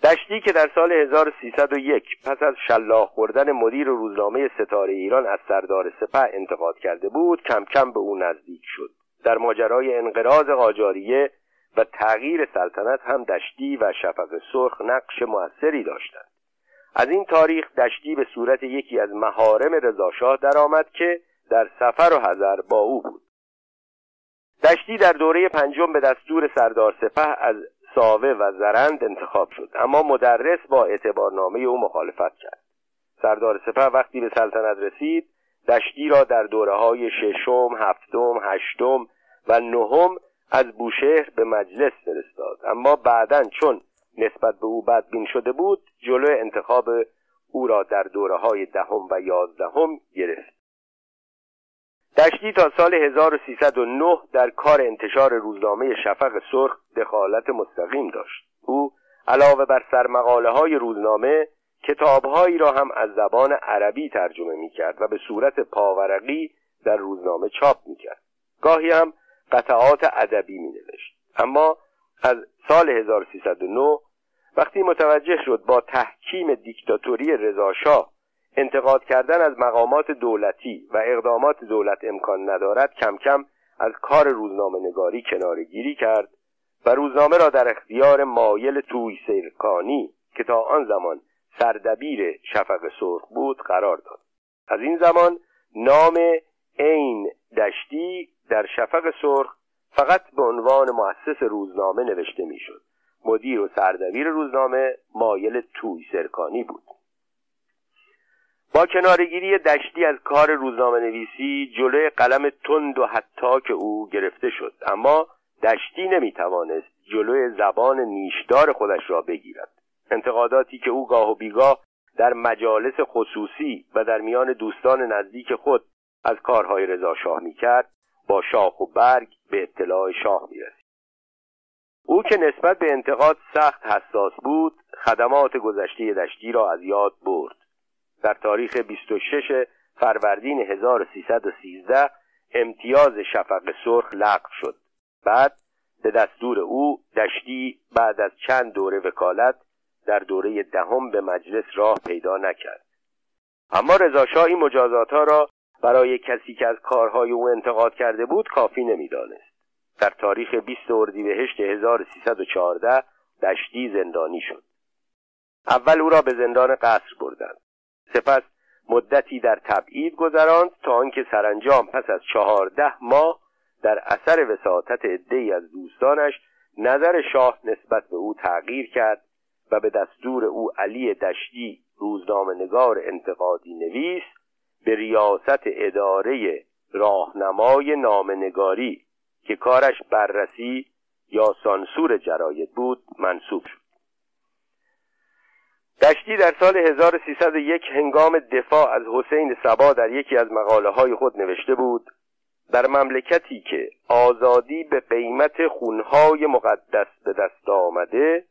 دشتی که در سال 1301 پس از شلاق خوردن مدیر روزنامه ستاره ایران از سردار سپه انتقاد کرده بود کم کم به او نزدیک شد. در ماجرای انقراض قاجاریه و تغییر سلطنت هم دشتی و شفق سرخ نقش موثری داشتند. از این تاریخ دشتی به صورت یکی از مهارم رضاشاه درآمد که در سفر و حذر با او بود. دشتی در دوره پنجم به دستور سردار سپه از ساوه و زرند انتخاب شد اما مدرس با اعتبارنامه او مخالفت کرد. سردار سپه وقتی به سلطنت رسید دشتی را در دوره های ششم، هفتم، هشتم و نهم از بوشهر به مجلس فرستاد. اما بعدا چون نسبت به او بدبین شده بود جلو انتخاب او را در دوره های دهم و یازدهم گرفت. دشتی تا سال 1309 در کار انتشار روزنامه شفق سرخ دخالت مستقیم داشت. او علاوه بر سرمقاله های روزنامه کتابهایی را هم از زبان عربی ترجمه می کرد و به صورت پاورقی در روزنامه چاپ می کرد گاهی هم قطعات ادبی می نوشت اما از سال 1309 وقتی متوجه شد با تحکیم دیکتاتوری رضاشاه انتقاد کردن از مقامات دولتی و اقدامات دولت امکان ندارد کم کم از کار روزنامه نگاری کنارگیری کرد و روزنامه را در اختیار مایل توی سیرکانی که تا آن زمان سردبیر شفق سرخ بود قرار داد. از این زمان نام عین دشتی در شفق سرخ فقط به عنوان مؤسس روزنامه نوشته می‌شد. مدیر و سردبیر روزنامه مایل توی سرکانی بود. با کنارگیری دشتی از کار روزنامه نویسی جلوی قلم تند و حتی که او گرفته شد. اما دشتی نمی‌توانست جلوی زبان نیشدار خودش را بگیرد. انتقاداتی که او گاه و بیگاه در مجالس خصوصی و در میان دوستان نزدیک خود از کارهای رضا شاه می‌کرد با شاخ و برگ به اطلاع شاه می‌رسید. او که نسبت به انتقاد سخت حساس بود خدمات گذشته دشتی را از یاد برد. در تاریخ 26 فروردین 1313 امتیاز شفق سرخ لغو شد. بعد به دستور او دشتی بعد از چند دوره وکالت در دوره دهم به مجلس راه پیدا نکرد. اما رضاشاه این مجازات ها را برای کسی که از کارهای او انتقاد کرده بود کافی نمی‌دانست. در تاریخ 20 اردیبهشت 1314 دشتی زندانی شد. اول او را به زندان قصر بردند. سپس مدتی در تبعید گذراند تا آنکه سرانجام پس از چهارده ماه در اثر وساطت عدهای از دوستانش نظر شاه نسبت به او تغییر کرد و به دستور او علی دشتی روزنامه نگار انتقادی نویس به ریاست اداره راهنمای نامنگاری که کارش بررسی یا سانسور جراید بود منصوب شد. دشتی در سال 1301 هنگام دفاع از حسین سبا در یکی از مقاله های خود نوشته بود در مملکتی که آزادی به قیمت خونهای مقدس به دست آمده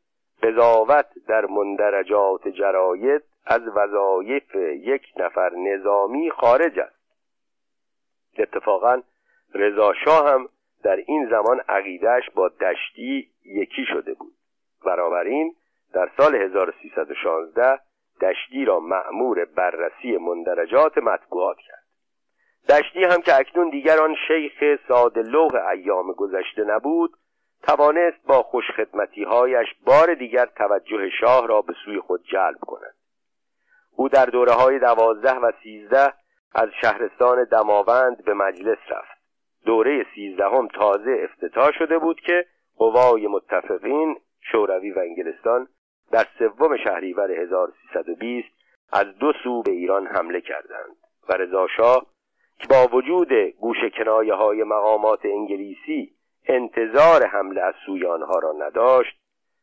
قضاوت در مندرجات جراید از وظایف یک نفر نظامی خارج است. اتفاقا رضا شاه هم در این زمان عقیدهش با دشتی یکی شده بود. بنابراین در سال 1316 دشتی را معمور بررسی مندرجات مطبوعات کرد. دشتی هم که اکنون دیگر آن شیخ ساده ایام گذشته نبود توانست با خوشخدمتی هایش بار دیگر توجه شاه را به سوی خود جلب کند. او در دوره های دوازده و سیزده از شهرستان دماوند به مجلس رفت. دوره سیزدهم تازه افتتاح شده بود که قوای متفقین شوروی و انگلستان در سوم شهریور 1320 از دو سو به ایران حمله کردند و رضا که با وجود گوش کنایه های مقامات انگلیسی انتظار حمله از سوی آنها را نداشت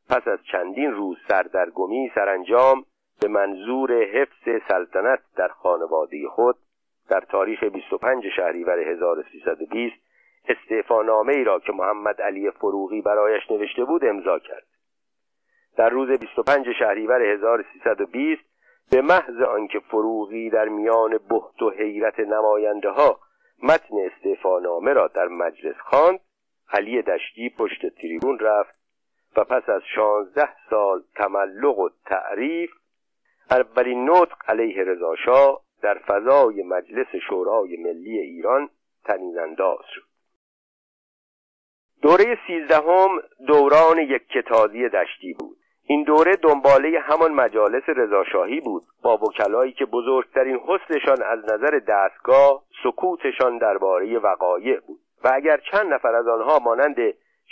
پس از چندین روز سردرگمی سرانجام به منظور حفظ سلطنت در خانواده خود در تاریخ 25 شهریور 1320 استعفانامه ای را که محمد علی فروغی برایش نوشته بود امضا کرد. در روز 25 شهریور 1320 به محض آنکه فروغی در میان بهت و حیرت نماینده ها متن استعفانامه را در مجلس خواند علی دشتی پشت تریبون رفت و پس از شانزده سال تملق و تعریف اولین نطق علیه رضاشاه در فضای مجلس شورای ملی ایران تنین انداز شد. دوره سیزدهم دوران یک کتازی دشتی بود. این دوره دنباله همان مجالس رضاشاهی بود با وکلایی که بزرگترین حسنشان از نظر دستگاه سکوتشان درباره وقایع بود. و اگر چند نفر از آنها مانند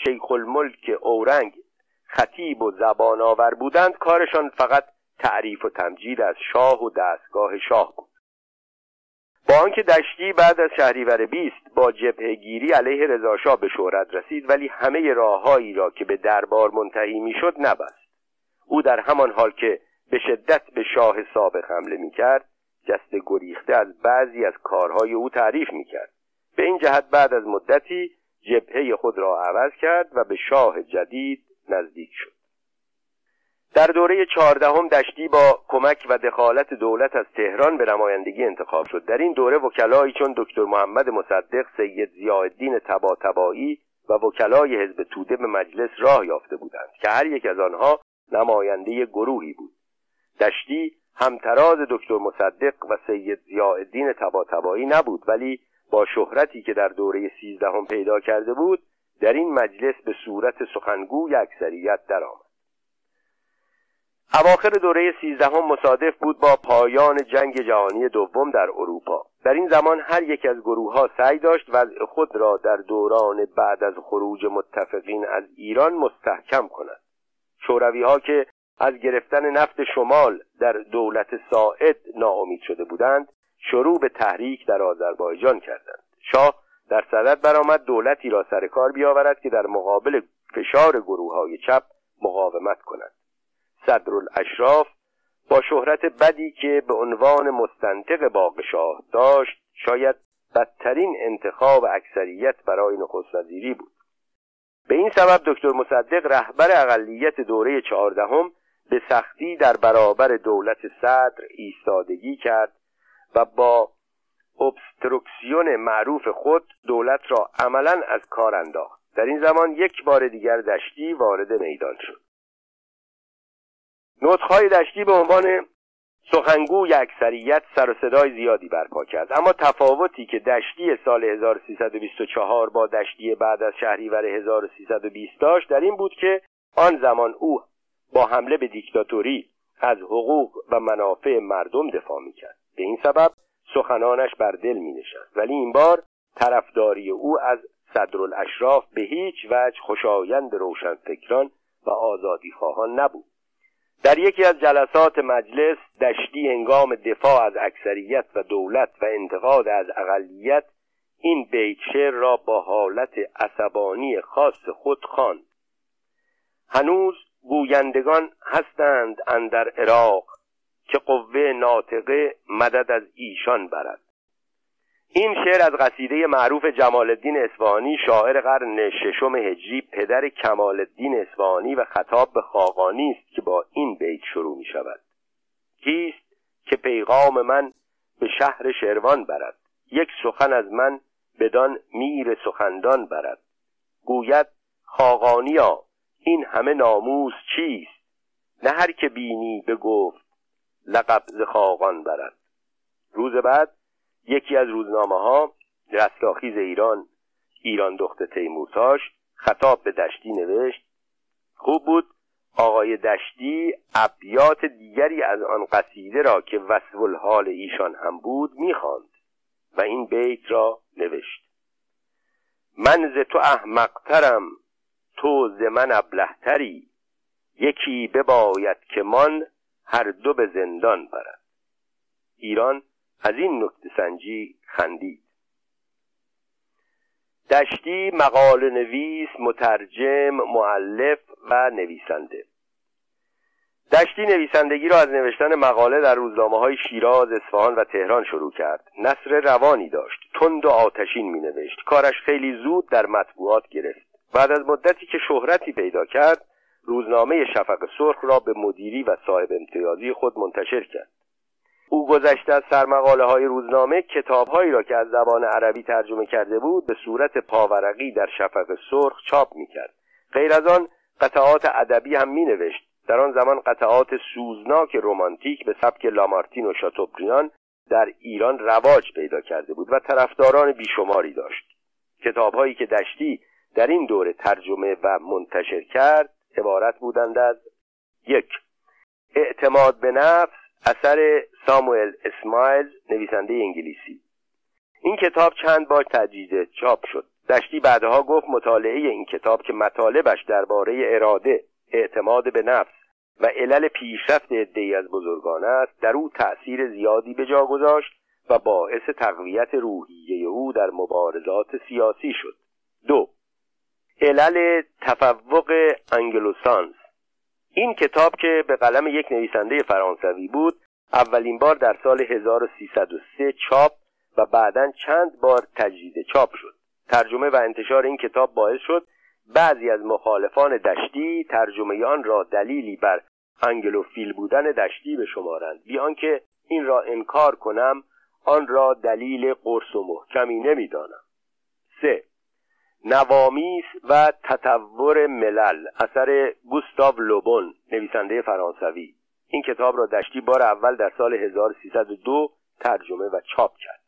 شیخ الملک اورنگ خطیب و زبان آور بودند کارشان فقط تعریف و تمجید از شاه و دستگاه شاه بود. با آنکه دشتی بعد از شهریور بیست با گیری علیه رضاشاه به شهرت رسید ولی همه راههایی را که به دربار منتهی می‌شد نبست. او در همان حال که به شدت به شاه سابق حمله می‌کرد جست گریخته از بعضی از کارهای او تعریف می‌کرد. به این جهت بعد از مدتی جبهه خود را عوض کرد و به شاه جدید نزدیک شد. در دوره چهاردهم دشتی با کمک و دخالت دولت از تهران به نمایندگی انتخاب شد. در این دوره وکلایی چون دکتر محمد مصدق سید زیادین تباتبایی و وکلای حزب توده به مجلس راه یافته بودند که هر یک از آنها نماینده گروهی بود. دشتی همتراز دکتر مصدق و سید زیادین تباتبایی نبود ولی با شهرتی که در دوره سیزدهم پیدا کرده بود در این مجلس به صورت سخنگوی اکثریت درآمد. اواخر دوره سیزدهم مصادف بود با پایان جنگ جهانی دوم در اروپا. در این زمان هر یک از گروه ها سعی داشت وضع خود را در دوران بعد از خروج متفقین از ایران مستحکم کند. شوروی ها که از گرفتن نفت شمال در دولت ساعد ناامید شده بودند شروع به تحریک در آذربایجان کردند. شاه در صدد برآمد دولتی را سر کار بیاورد که در مقابل فشار گروه های چپ مقاومت کند. صدرالاشراف با شهرت بدی که به عنوان مستنطق باغ شاه داشت شاید بدترین انتخاب اکثریت برای نخست وزیری بود. به این سبب دکتر مصدق رهبر اقلیت دوره چهاردهم به سختی در برابر دولت صدر ایستادگی کرد و با ابسترکسیون معروف خود دولت را عملا از کار انداخت. در این زمان یک بار دیگر دشتی وارد میدان شد. نطخهای دشتی به عنوان سخنگوی اکثریت سر و صدای زیادی برپا کرد. اما تفاوتی که دشتی سال 1324 با دشتی بعد از شهریور 1320 داشت در این بود که آن زمان او با حمله به دیکتاتوری از حقوق و منافع مردم دفاع می‌کرد. به این سبب سخنانش بر دل می نشست ولی این بار طرفداری او از صدرالاشراف به هیچ وجه خوشایند روشنفکران و آزادی خواهان نبود. در یکی از جلسات مجلس دشتی هنگام دفاع از اکثریت و دولت و انتقاد از اقلیت این بیت را با حالت عصبانی خاص خود خواند. هنوز گویندگان هستند اندر عراق که قوه ناطقه مدد از ایشان برد. این شعر از قصیده معروف جمال الدین اصفهانی شاعر قرن ششم هجری پدر کمال الدین اصفهانی و خطاب به خاقانی است که با این بیت شروع می شود کیست که پیغام من به شهر شروان برد؟ یک سخن از من بدان میر سخندان برد. گوید خاقانیا این همه ناموس چیست؟ نه هر که بینی بگفت لقب ز خاقان برد. روز بعد یکی از روزنامه ها رستاخیز ایران ایران دخت تیمورتاش خطاب به دشتی نوشت خوب بود آقای دشتی ابیات دیگری از آن قصیده را که وصف الحال ایشان هم بود می‌خواند و این بیت را نوشت. من ز تو احمقترم تو ز من ابلهتری یکی بباید که من هر دو به زندان برد. ایران از این نکته سنجی خندید دشتی مقال نویس مترجم معلف و نویسنده دشتی نویسندگی را از نوشتن مقاله در روزنامه های شیراز، اصفهان و تهران شروع کرد. نصر روانی داشت. تند و آتشین می نوشت. کارش خیلی زود در مطبوعات گرفت. بعد از مدتی که شهرتی پیدا کرد، روزنامه شفق سرخ را به مدیری و صاحب امتیازی خود منتشر کرد. او گذشته از سرمقاله های روزنامه کتابهایی را که از زبان عربی ترجمه کرده بود به صورت پاورقی در شفق سرخ چاپ می کرد. غیر از آن قطعات ادبی هم می نوشت در آن زمان قطعات سوزناک رمانتیک به سبک لامارتین و شاتوبریان در ایران رواج پیدا کرده بود و طرفداران بیشماری داشت کتابهایی که دشتی در این دوره ترجمه و منتشر کرد عبارت بودند از یک اعتماد به نفس اثر ساموئل اسمایل نویسنده انگلیسی. این کتاب چند بار تجدید چاپ شد. دشتی بعدها گفت مطالعه این کتاب که مطالبش درباره اراده اعتماد به نفس و علل پیشرفت عدهای از بزرگان است در او تأثیر زیادی به جا گذاشت و باعث تقویت روحیه او در مبارزات سیاسی شد. دو علل تفوق انگلوسانس این کتاب که به قلم یک نویسنده فرانسوی بود اولین بار در سال 1303 چاپ و بعدا چند بار تجدید چاپ شد. ترجمه و انتشار این کتاب باعث شد بعضی از مخالفان دشتی ترجمه آن را دلیلی بر انگلوفیل بودن دشتی به شمارند بیان که این را انکار کنم آن را دلیل قرص و محکمی نمی‌دانم. سه نوامیس و تطور ملل اثر گوستاو لوبون نویسنده فرانسوی. این کتاب را دشتی بار اول در سال 1302 ترجمه و چاپ کرد.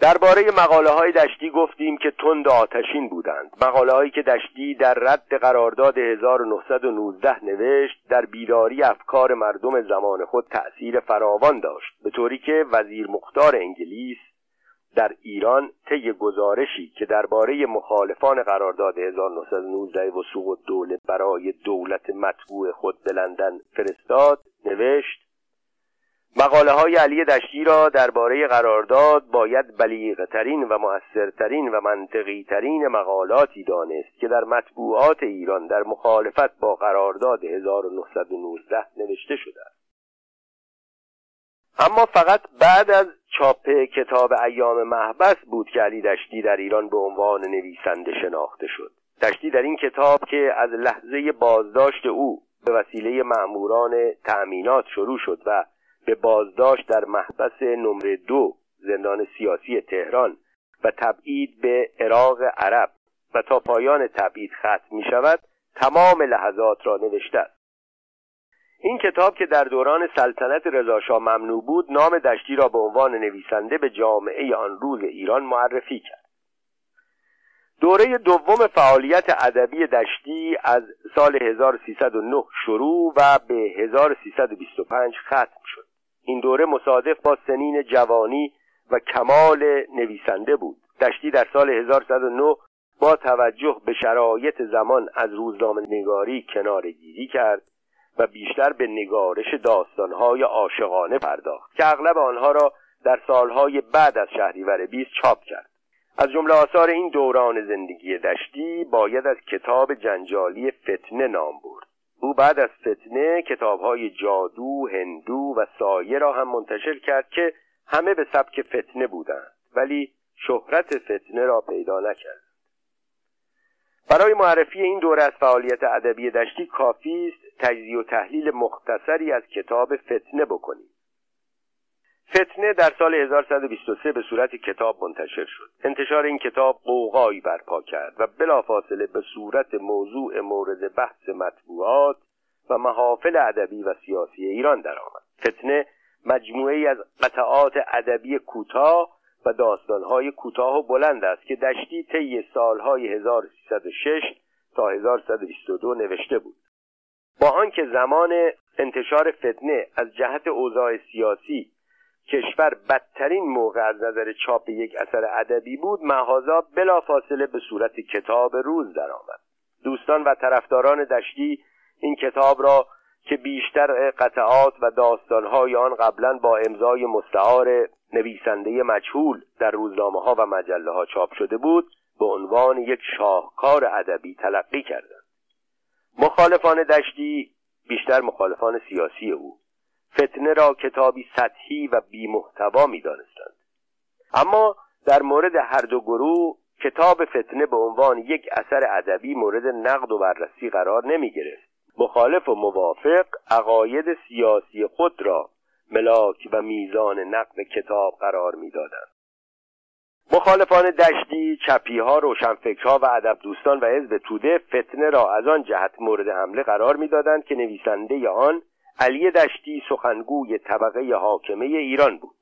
درباره مقاله های دشتی گفتیم که تند آتشین بودند. مقاله هایی که دشتی در رد قرارداد 1919 نوشت در بیداری افکار مردم زمان خود تأثیر فراوان داشت به طوری که وزیر مختار انگلیس در ایران طی گزارشی که درباره مخالفان قرارداد 1919 و سقوط دوله برای دولت مطبوع خود به لندن فرستاد نوشت مقاله های علی دشتی را درباره قرارداد باید بلیغترین و مؤثرترین و منطقی ترین مقالاتی دانست که در مطبوعات ایران در مخالفت با قرارداد 1919 نوشته شده است. اما فقط بعد از چاپ کتاب ایام محبس بود که علی دشتی در ایران به عنوان نویسنده شناخته شد. دشتی در این کتاب که از لحظه بازداشت او به وسیله مأموران تأمینات شروع شد و به بازداشت در محبس نمره دو زندان سیاسی تهران و تبعید به عراق عرب و تا پایان تبعید ختم می شود تمام لحظات را نوشته است. این کتاب که در دوران سلطنت رضاشاه ممنوع بود نام دشتی را به عنوان نویسنده به جامعه آن روز ایران معرفی کرد. دوره دوم فعالیت ادبی دشتی از سال 1309 شروع و به 1325 ختم شد. این دوره مصادف با سنین جوانی و کمال نویسنده بود. دشتی در سال 1109 با توجه به شرایط زمان از روزنامه نگاری کنار گیری کرد. و بیشتر به نگارش داستانهای عاشقانه پرداخت که اغلب آنها را در سالهای بعد از شهریور 20 چاپ کرد. از جمله آثار این دوران زندگی دشتی باید از کتاب جنجالی فتنه نام برد. او بعد از فتنه کتابهای جادو، هندو و سایه را هم منتشر کرد که همه به سبک فتنه بودند ولی شهرت فتنه را پیدا نکرد. برای معرفی این دوره از فعالیت ادبی دشتی کافی است تجزیه و تحلیل مختصری از کتاب فتنه بکنیم فتنه در سال 1123 به صورت کتاب منتشر شد. انتشار این کتاب قوقایی برپا کرد و بلافاصله به صورت موضوع مورد بحث مطبوعات و محافل ادبی و سیاسی ایران درآمد. فتنه مجموعه از قطعات ادبی کوتاه و داستانهای کوتاه و بلند است که دشتی طی سالهای 1306 تا 1122 نوشته بود. با آنکه زمان انتشار فتنه از جهت اوضاع سیاسی کشور بدترین موقع از نظر چاپ یک اثر ادبی بود بلا بلافاصله به صورت کتاب روز درآمد. دوستان و طرفداران دشتی این کتاب را که بیشتر قطعات و داستانهای آن قبلا با امضای مستعار نویسنده مجهول در روزنامه ها و مجله ها چاپ شده بود به عنوان یک شاهکار ادبی تلقی کردند. مخالفان دشتی بیشتر مخالفان سیاسی او. فتنه را کتابی سطحی و بیمحتوا می دانستند. اما در مورد هر دو گروه کتاب فتنه به عنوان یک اثر ادبی مورد نقد و بررسی قرار نمی گرفت مخالف و موافق عقاید سیاسی خود را ملاک و میزان نقد کتاب قرار می‌دادند. مخالفان دشتی چپیها روشنفکرها و ادب دوستان و حزب توده فتنه را از آن جهت مورد حمله قرار می‌دادند که نویسنده آن علی دشتی سخنگوی طبقه حاکمه ایران بود.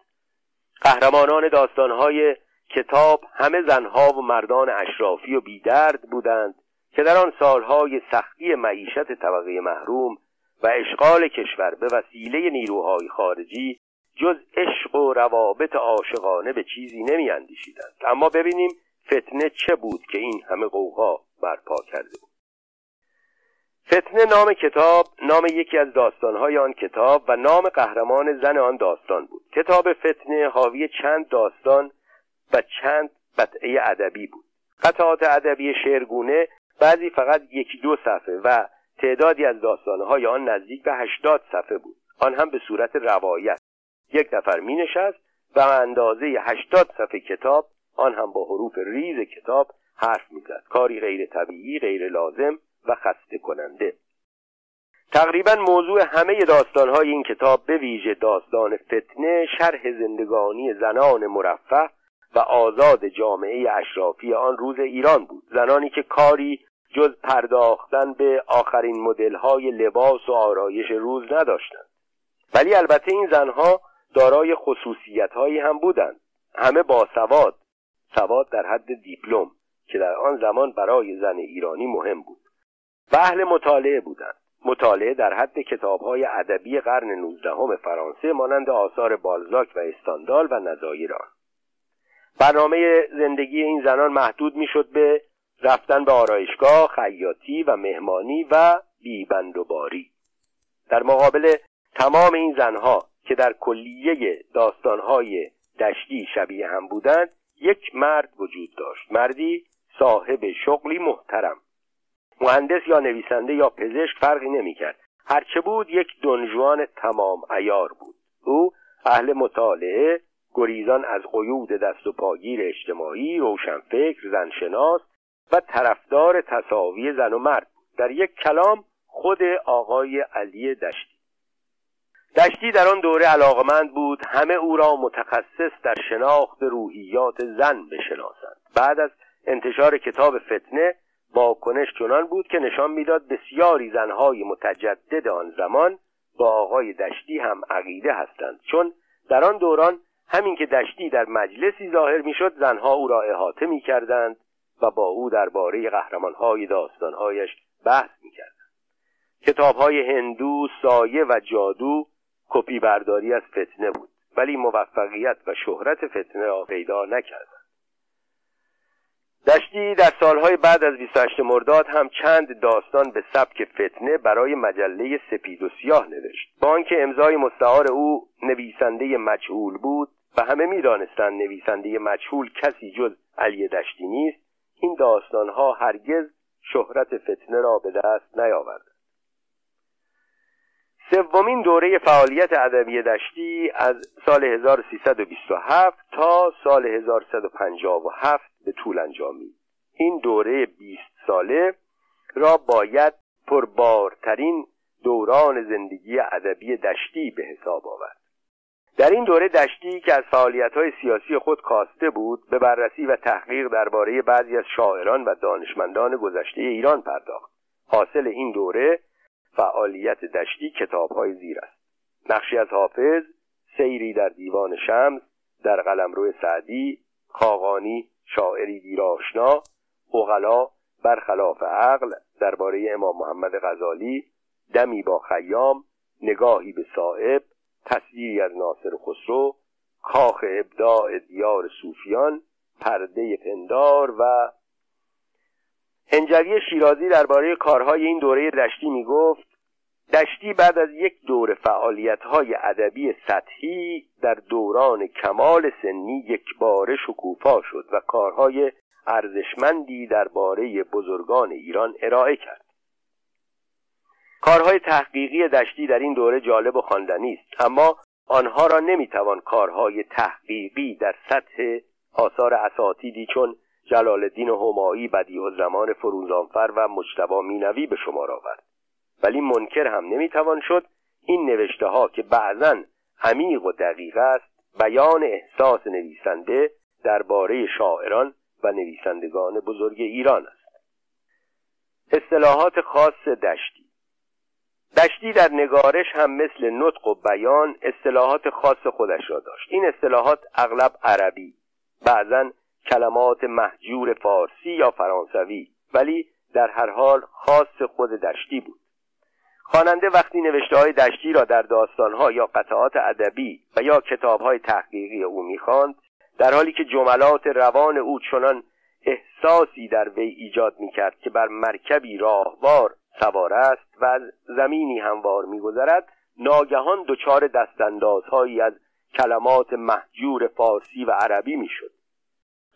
قهرمانان داستانهای کتاب همه زنها و مردان اشرافی و بیدرد بودند که در آن سالهای سختی معیشت طبقه محروم و اشغال کشور به وسیله نیروهای خارجی جز عشق و روابط عاشقانه به چیزی نمی اندیشیدند. اما ببینیم فتنه چه بود که این همه قوقا برپا کرده بود. فتنه نام کتاب نام یکی از داستانهای آن کتاب و نام قهرمان زن آن داستان بود. کتاب فتنه حاوی چند داستان و چند قطعه ادبی بود. قطعات ادبی شعرگونه بعضی فقط یکی دو صفحه و تعدادی از داستانهای آن نزدیک به هشتاد صفحه بود. آن هم به صورت روایت. یک نفر می نشست و اندازه هشتاد صفحه کتاب آن هم با حروف ریز کتاب حرف می‌زد. کاری غیر طبیعی غیر لازم و خسته کننده. تقریبا موضوع همه داستانهای این کتاب به ویژه داستان فتنه شرح زندگانی زنان مرفه و آزاد جامعه اشرافی آن روز ایران بود. زنانی که کاری جز پرداختن به آخرین مدل‌های لباس و آرایش روز نداشتند. ولی البته این زنها دارای خصوصیت‌هایی هم بودند. همه با سواد. سواد در حد دیپلم که در آن زمان برای زن ایرانی مهم بود. و اهل مطالعه بودند. مطالعه در حد کتابهای ادبی قرن نوزدهم فرانسه مانند آثار بالزاک و استاندال و نظایر برنامه زندگی این زنان محدود می‌شد به رفتن به آرایشگاه خیاطی و مهمانی و بیبند و باری. در مقابل تمام این زنها که در کلیه داستانهای دشتی شبیه هم بودند یک مرد وجود داشت. مردی صاحب شغلی محترم. مهندس یا نویسنده یا پزشک فرقی نمی‌کرد. هرچه بود یک دنجوان تمام ایار بود. او اهل مطالعه گریزان از قیود دست و پاگیر اجتماعی روشنفکر زنشناس و طرفدار تصاوی زن و مرد در یک کلام خود آقای علی دشتی دشتی در آن دوره علاقمند بود همه او را متخصص در شناخت روحیات زن بشناسند. بعد از انتشار کتاب فتنه واکنش چنان بود که نشان می‌داد بسیاری زنهای متجدد آن زمان با آقای دشتی هم عقیده هستند. چون در آن دوران همین که دشتی در مجلسی ظاهر می‌شد زنها او را احاطه می‌کردند و با او درباره قهرمانهای داستانهایش بحث می‌کردند. کتابهای هندو سایه و جادو کپی برداری از فتنه بود ولی موفقیت و شهرت فتنه را پیدا نکردند دشتی در سالهای بعد از 28 مرداد هم چند داستان به سبک فتنه برای مجله سپید و سیاه نوشت. با آنکه امضای مستعار او نویسنده مجهول بود و همه می‌دانستند نویسنده مجهول کسی جز علی دشتی نیست این داستانها هرگز شهرت فتنه را به دست نیاورد سومین دوره فعالیت ادبی دشتی از سال 1327 تا سال 1157 به طول انجامید این دوره 20 ساله را باید پربارترین دوران زندگی ادبی دشتی به حساب آورد. در این دوره دشتی که از های سیاسی خود کاسته بود به بررسی و تحقیق درباره بعضی از شاعران و دانشمندان گذشته ایران پرداخت. حاصل این دوره فعالیت دشتی های زیر است. نقشی از حافظ سیری در دیوان شمس در قلمرو سعدی خاقانی شاعری دیراشنا اغلا برخلاف عقل درباره امام محمد غزالی دمی با خیام نگاهی به صاحب تصویری از ناصر خسرو کاخ ابداع دیار صوفیان پرده پندار و هنجوی شیرازی درباره کارهای این دوره دشتی می گفت دشتی بعد از یک دور فعالیت های ادبی سطحی در دوران کمال سنی یک بار شکوفا شد و کارهای ارزشمندی درباره بزرگان ایران ارائه کرد. کارهای تحقیقی دشتی در این دوره جالب و خواندنی است اما آنها را نمی‌توان کارهای تحقیقی در سطح آثار اساتیدی چون جلال الدین همایی بدیع الزمان فروزانفر و مجتبی مینوی به شمار آورد. ولی منکر هم نمی‌توان شد. این نوشته ها که بعضا عمیق و دقیق است بیان احساس نویسنده درباره شاعران و نویسندگان بزرگ ایران است. اصطلاحات خاص دشتی. دشتی در نگارش هم مثل نطق و بیان اصطلاحات خاص خودش را داشت. این اصطلاحات اغلب عربی بعضا کلمات محجور فارسی یا فرانسوی ولی در هر حال خاص خود دشتی بود. خواننده وقتی نوشته های دشتی را در داستانها یا قطعات ادبی و یا کتابهای تحقیقی او می‌خواند در حالی که جملات روان او چنان احساسی در وی ایجاد می‌کرد که بر مرکبی راهوار سوار است و از زمینی هموار میگذرد ناگهان دچار دستاندازهایی از کلمات محجور فارسی و عربی می‌شد.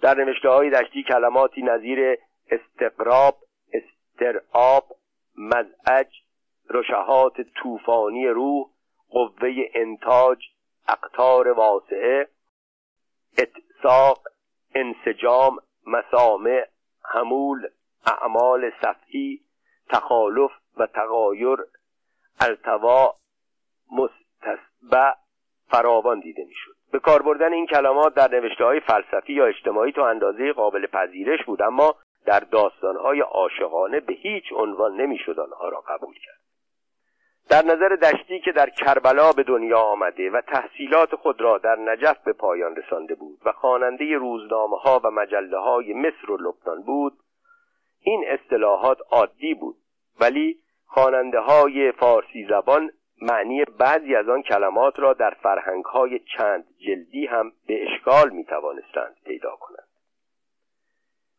در نوشته های دشتی کلماتی نظیر استقراب استرعاب مزعج رشهات طوفانی روح قوه انتاج اقتار واسعه اتساق انسجام مسامع حمول اعمال صفحی تخالف و تغایر التوا مستسبع فراوان دیده می‌شد. به کار بردن این کلمات در نوشته های فلسفی یا اجتماعی تا اندازه قابل پذیرش بود اما در داستان های عاشقانه به هیچ عنوان نمی‌شد آنها را قبول کرد. در نظر دشتی که در کربلا به دنیا آمده و تحصیلات خود را در نجف به پایان رسانده بود و خواننده روزنامه ها و مجله های مصر و لبنان بود این اصطلاحات عادی بود. ولی خواننده های فارسی زبان معنی بعضی از آن کلمات را در فرهنگ های چند جلدی هم به اشکال می توانستند پیدا کنند.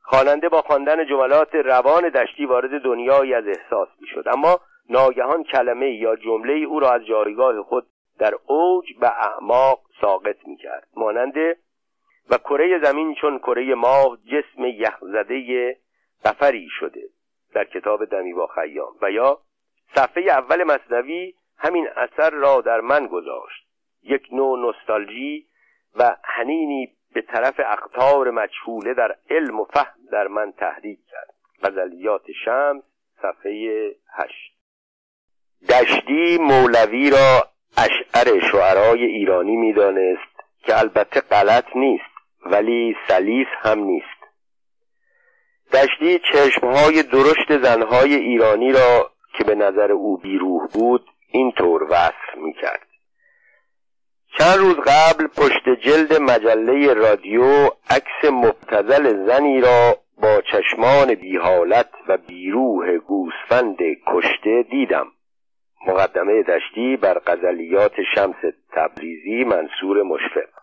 خواننده با خواندن جملات روان دشتی وارد دنیایی از احساس می شد اما ناگهان کلمه یا جمله او را از جایگاه خود در اوج به اعماق ساقط می کرد مانند و کره زمین چون کره ماه جسم یخزده بفری شده در کتاب دمی با خیام. و یا صفحه اول مصنوی همین اثر را در من گذاشت. یک نوع نوستالژی و هنینی به طرف اختار مجهوله در علم و فهم در من تحریک کرد. غزلیات شمس صفحه هشت. دشتی مولوی را اشعر شعرای ایرانی می‌دانست که البته غلط نیست ولی سلیس هم نیست. دشتی چشمهای درشت زنهای ایرانی را که به نظر او بیروح بود اینطور وصف می‌کرد. چند روز قبل پشت جلد مجله رادیو عکس مبتزل زنی را با چشمان بیحالت و بیروح گوسفند کشته دیدم. مقدمه دشتی بر غزلیات شمس تبریزی منصور مشفق.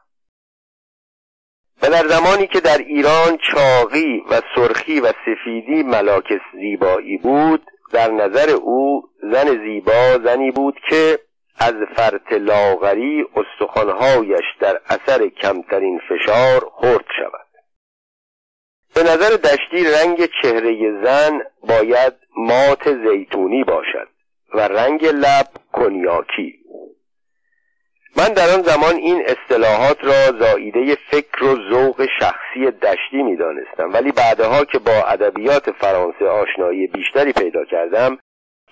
و در زمانی که در ایران چاقی و سرخی و سفیدی ملاک زیبایی بود در نظر او زن زیبا زنی بود که از فرط لاغری استخوانهایش در اثر کمترین فشار خرد شود. به نظر دشتی رنگ چهره زن باید مات زیتونی باشد و رنگ لب کنیاکی. من در آن زمان این اصطلاحات را زاییده فکر و ذوق شخصی دشتی می دانستم ولی بعدها که با ادبیات فرانسه آشنایی بیشتری پیدا کردم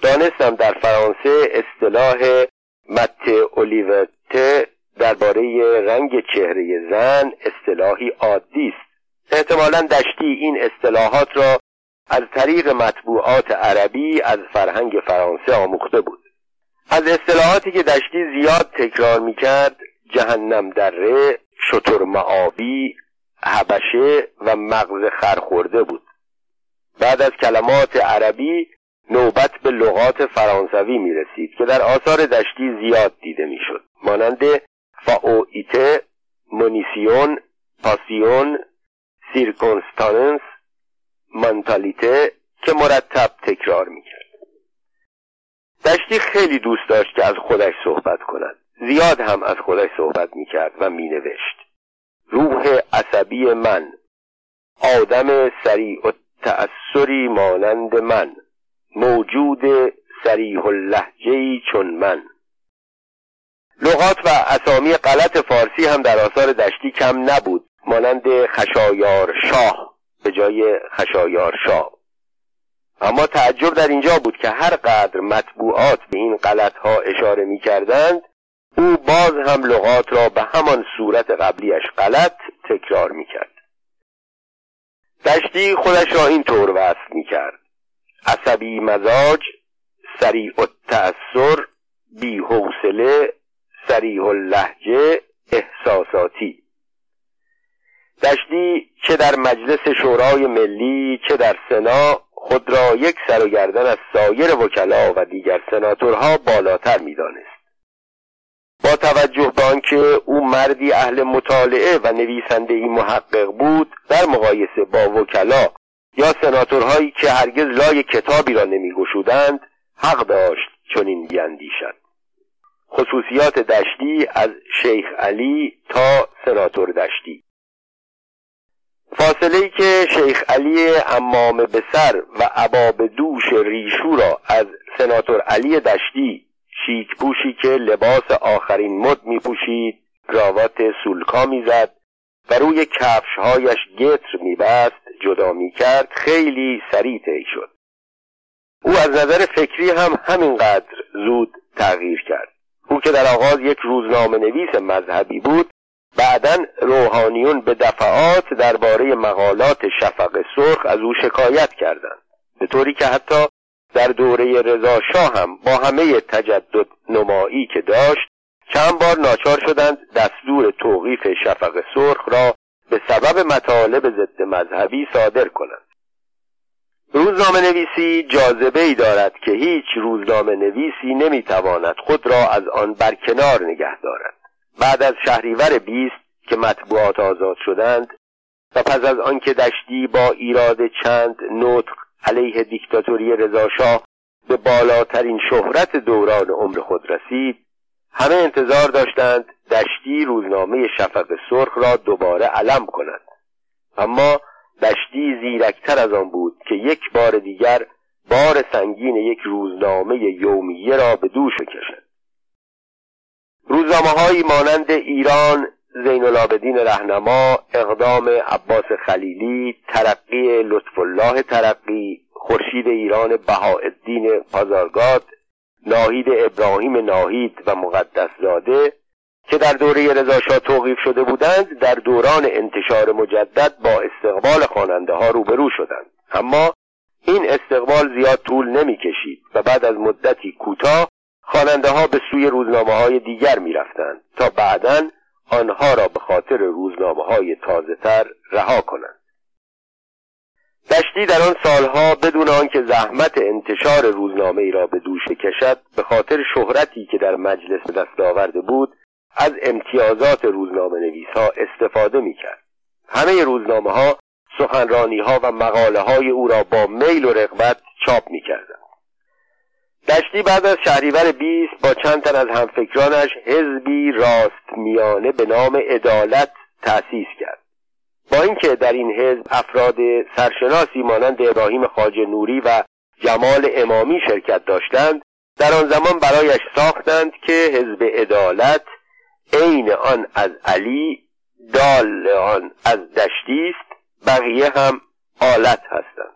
دانستم در فرانسه اصطلاح مت اولیوته درباره رنگ چهره زن اصطلاحی عادی است. احتمالا دشتی این اصطلاحات را از طریق مطبوعات عربی از فرهنگ فرانسه آموخته بود. از اصطلاحاتی که دشتی زیاد تکرار می‌کرد جهنم دره شتر معاوی حبشه و مغز خرخورده بود. بعد از کلمات عربی نوبت به لغات فرانسوی می رسید که در آثار دشتی زیاد دیده می شد مانند فاویته مونیسیون پاسیون سیرکونستانس منتالیته که مرتب تکرار می کرد دشتی خیلی دوست داشت که از خودش صحبت کند. زیاد هم از خودش صحبت می کرد و می نوشت روح عصبی من. آدم سریع و تأثری مانند من. موجود سریح اللهجهی چون من. لغات و اسامی غلط فارسی هم در آثار دشتی کم نبود. مانند خشایار شاه به جای خشایار شاه اما تعجب در اینجا بود که هر قدر مطبوعات به این غلط ها اشاره می کردند او باز هم لغات را به همان صورت قبلیش غلط تکرار می کرد دشتی خودش را این طور وصف می کرد عصبی مزاج سریع التأثر بی حوصله سریع اللهجه احساساتی. دشتی چه در مجلس شورای ملی چه در سنا خود را یک سر و گردن از سایر وکلا و دیگر سناتورها بالاتر می‌دانست. با توجه به آنکه او مردی اهل مطالعه و نویسنده ای محقق بود در مقایسه با وکلا یا سناتورهایی که هرگز لای کتابی را نمیگشودند حق داشت چنین بیاندیشد. خصوصیات دشتی از شیخ علی تا سناتور دشتی. فاصله ای که شیخ علی امام بسر و عباب دوش ریشو را از سناتور علی دشتی شیک پوشی که لباس آخرین مد می پوشید راوات سولکا می‌زد و روی کفشهایش گتر میبست جدا می‌کرد خیلی سریع طی شد. او از نظر فکری هم همینقدر زود تغییر کرد. او که در آغاز یک روزنامه نویس مذهبی بود بعدا روحانیون به دفعات درباره مقالات شفق سرخ از او شکایت کردند. به طوری که حتی در دوره رضا شاه هم با همه تجدد نمایی که داشت چند بار ناچار شدند دستور توقیف شفق سرخ را به سبب مطالب ضد مذهبی صادر کنند. روزنامه نویسی جاذبه ای دارد که هیچ روزنامه نویسی نمی‌تواند خود را از آن برکنار نگه دارد. بعد از شهریور بیست که مطبوعات آزاد شدند و پس از آنکه دشتی با ایراد چند نطق علیه دیکتاتوری رضاشاه به بالاترین شهرت دوران عمر خود رسید همه انتظار داشتند دشتی روزنامه شفق سرخ را دوباره علم کند اما دشتی زیرکتر از آن بود که یک بار دیگر بار سنگین یک روزنامه یومیه را به دوش بکشد. روزنامه هایی مانند ایران زین العابدین رهنما اقدام عباس خلیلی ترقی لطف الله ترقی خورشید ایران بهاءالدین پازارگاد ناهید ابراهیم ناهید و مقدس زاده که در دوره رضاشاه توقیف شده بودند در دوران انتشار مجدد با استقبال خواننده ها روبرو شدند. اما این استقبال زیاد طول نمی کشید و بعد از مدتی کوتاه خواننده ها به سوی روزنامه های دیگر می رفتند تا بعدا آنها را به خاطر روزنامه های تازه تر رها کنند دشتی در آن سالها بدون آنکه زحمت انتشار روزنامه ای را به دوش کشد به خاطر شهرتی که در مجلس دست آورده بود از امتیازات روزنامه نویس ها استفاده می کرد همه روزنامه ها سخنرانی ها و مقاله های او را با میل و رغبت چاپ می کردن. دشتی بعد از شهریور بیست با چند تن از همفکرانش حزبی راست میانه به نام عدالت تأسیس کرد. با اینکه در این حزب افراد سرشناسی مانند ابراهیم خاج نوری و جمال امامی شرکت داشتند در آن زمان برایش ساختند که حزب عدالت عین آن از علی دال آن از دشتی است بقیه هم آلت هستند.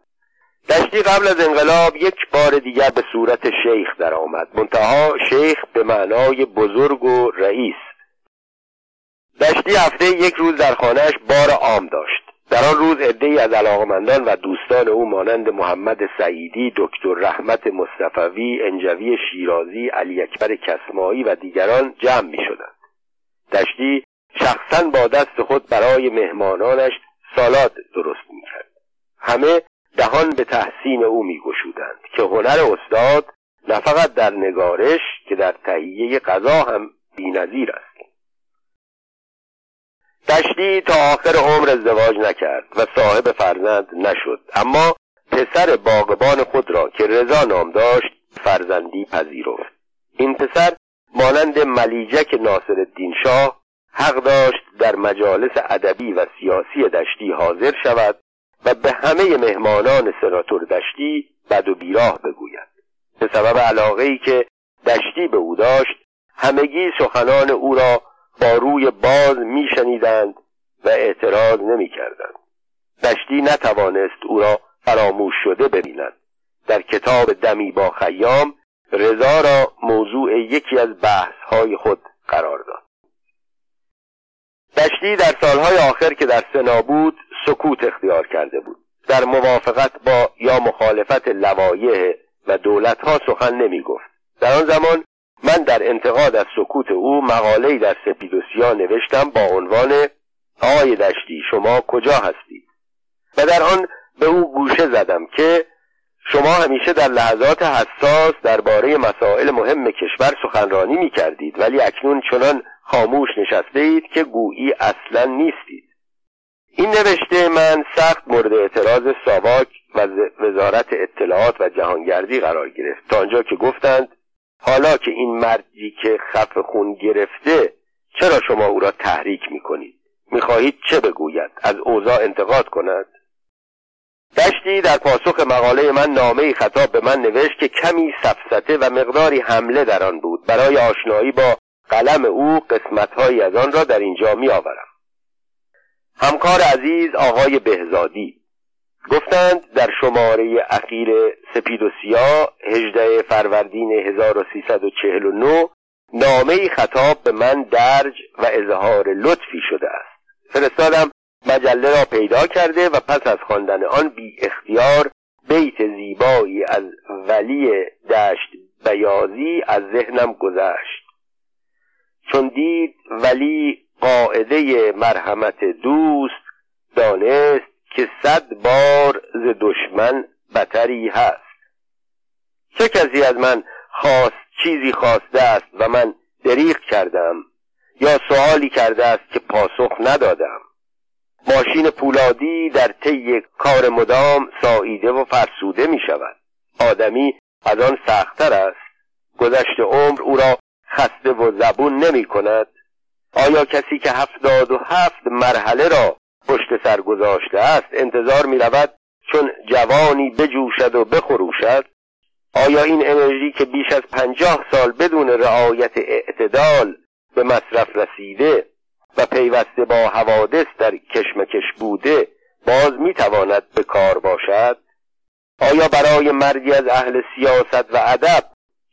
دشتی قبل از انقلاب یک بار دیگر به صورت شیخ درآمد. منتها شیخ به معنای بزرگ و رئیس. دشتی هفته یک روز در خانهش بار عام داشت. در آن روز عدهای از علاقمندان و دوستان او مانند محمد سعیدی دکتر رحمت مصطفوی انجوی شیرازی علی اکبر کسمایی و دیگران جمع می شدند دشتی شخصا با دست خود برای مهمانانش سالاد درست می کرد همه دهان به تحسین او می گشودند که هنر استاد نه فقط در نگارش که در تهیه غذا هم بینظیر است. دشتی تا آخر عمر ازدواج نکرد و صاحب فرزند نشد اما پسر باغبان خود را که رضا نام داشت فرزندی پذیرفت. این پسر مانند ملیجک ناصر الدین شاه حق داشت در مجالس ادبی و سیاسی دشتی حاضر شود و به همه مهمانان سناتور دشتی بد و بیراه بگوید. به سبب علاقه ای که دشتی به او داشت همگی سخنان او را با روی باز میشنیدند و اعتراض نمی‌کردند. دشتی نتوانست او را فراموش شده ببیند. در کتاب دمی با خیام رضا را موضوع یکی از بحثهای خود قرار داد. دشتی در سالهای آخر که در سنا بود سکوت اختیار کرده بود. در موافقت با یا مخالفت لوایح و دولتها سخن نمی گفت در آن زمان من در انتقاد از سکوت او مقاله‌ای در سپید و سیاه نوشتم با عنوان آقای دشتی شما کجا هستید؟ و در آن به او گوشه زدم که شما همیشه در لحظات حساس درباره مسائل مهم کشور سخنرانی می کردید ولی اکنون چنان خاموش نشسته اید که گویی اصلا نیستید. این نوشته من سخت مورد اعتراض ساواک و وزارت اطلاعات و جهانگردی قرار گرفت. تا آنجا که گفتند حالا که این مردی که خف خون گرفته چرا شما او را تحریک می‌کنید؟ می‌خواهید چه بگوید؟ از اوضاع انتقاد کند؟ دشتی در پاسخ مقاله من نامه خطاب به من نوشت که کمی سفسته و مقداری حمله در آن بود. برای آشنایی با قلم او قسمتهایی از آن را در اینجا می آورم همکار عزیز آقای بهزادی گفتند در شماره اخیر سپید و سیاه هجده فروردین 1349 نامه خطاب به من درج و اظهار لطفی شده است. فرستادم مجله را پیدا کرده و پس از خواندن آن بی اختیار بیت زیبایی از ولی دشت بیازی از ذهنم گذشت. چون دید ولی قاعده مرحمت دوست دانست که صد بار ز دشمن بتری هست. چه کسی از من خواست چیزی خواسته است و من دریغ کردم یا سوالی کرده است که پاسخ ندادم؟ ماشین پولادی در طی کار مدام ساییده و فرسوده می شود. آدمی از آن سختتر است. گذشت عمر او را خسته و زبون نمی کند. آیا کسی که هفتاد و هفت مرحله را پشت سر گذاشته است انتظار می رود چون جوانی بجوشد و بخروشد؟ آیا این انرژی که بیش از پنجاه سال بدون رعایت اعتدال به مصرف رسیده و پیوسته با حوادث در کشمکش بوده باز می‌تواند به کار باشد؟ آیا برای مردی از اهل سیاست و ادب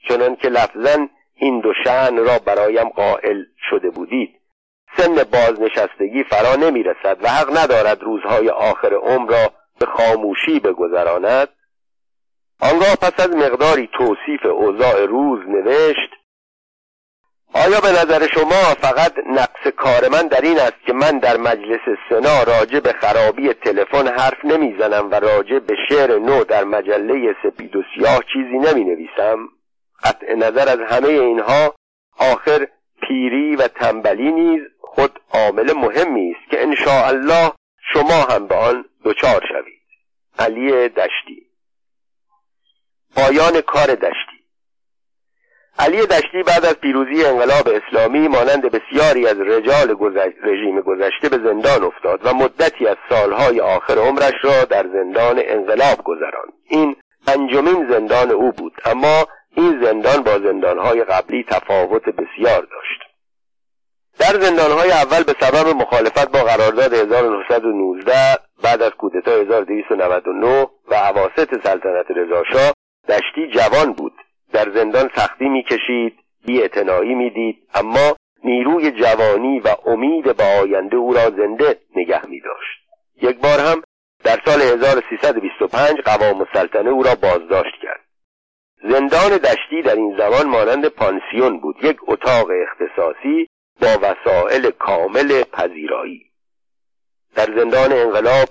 چنان که لفظا این دو شعن را برایم قائل شده بودید. سن بازنشستگی فرا نمی‌رسد و حق ندارد روزهای آخر عمر را به خاموشی بگذراند. آنگاه پس از مقداری توصیف اوضاع روز نوشت آیا به نظر شما فقط نقص کار من در این است که من در مجلس سنا راجع به خرابی تلفن حرف نمی‌زنم و راجع به شعر نو در مجله سپید و سیاه چیزی نمی نویسم قطع نظر از همه اینها آخر پیری و تنبلی نیز خود عامل مهمی است که ان الله شما هم به آن دچار شوید. علی دشتی. پایان کار دشتی. علی دشتی بعد از پیروزی انقلاب اسلامی مانند بسیاری از رجال رژیم گذشته به زندان افتاد و مدتی از سالهای آخر عمرش را در زندان انقلاب گذراند. این پنجمین زندان او بود اما این زندان با زندانهای قبلی تفاوت بسیار داشت. در زندانهای اول به سبب مخالفت با قرارداد 1919 بعد از کودتا 1299 و عواست سلطنت رضاشاه دشتی جوان بود. در زندان سختی می‌کشید بی می می‌دید اما نیروی جوانی و امید به آینده او را زنده نگه می داشت یک بار هم در سال 1325 قوام السلطنه او را بازداشت کرد. زندان دشتی در این زمان مانند پانسیون بود یک اتاق اختصاصی با وسایل کامل پذیرایی. در زندان انقلاب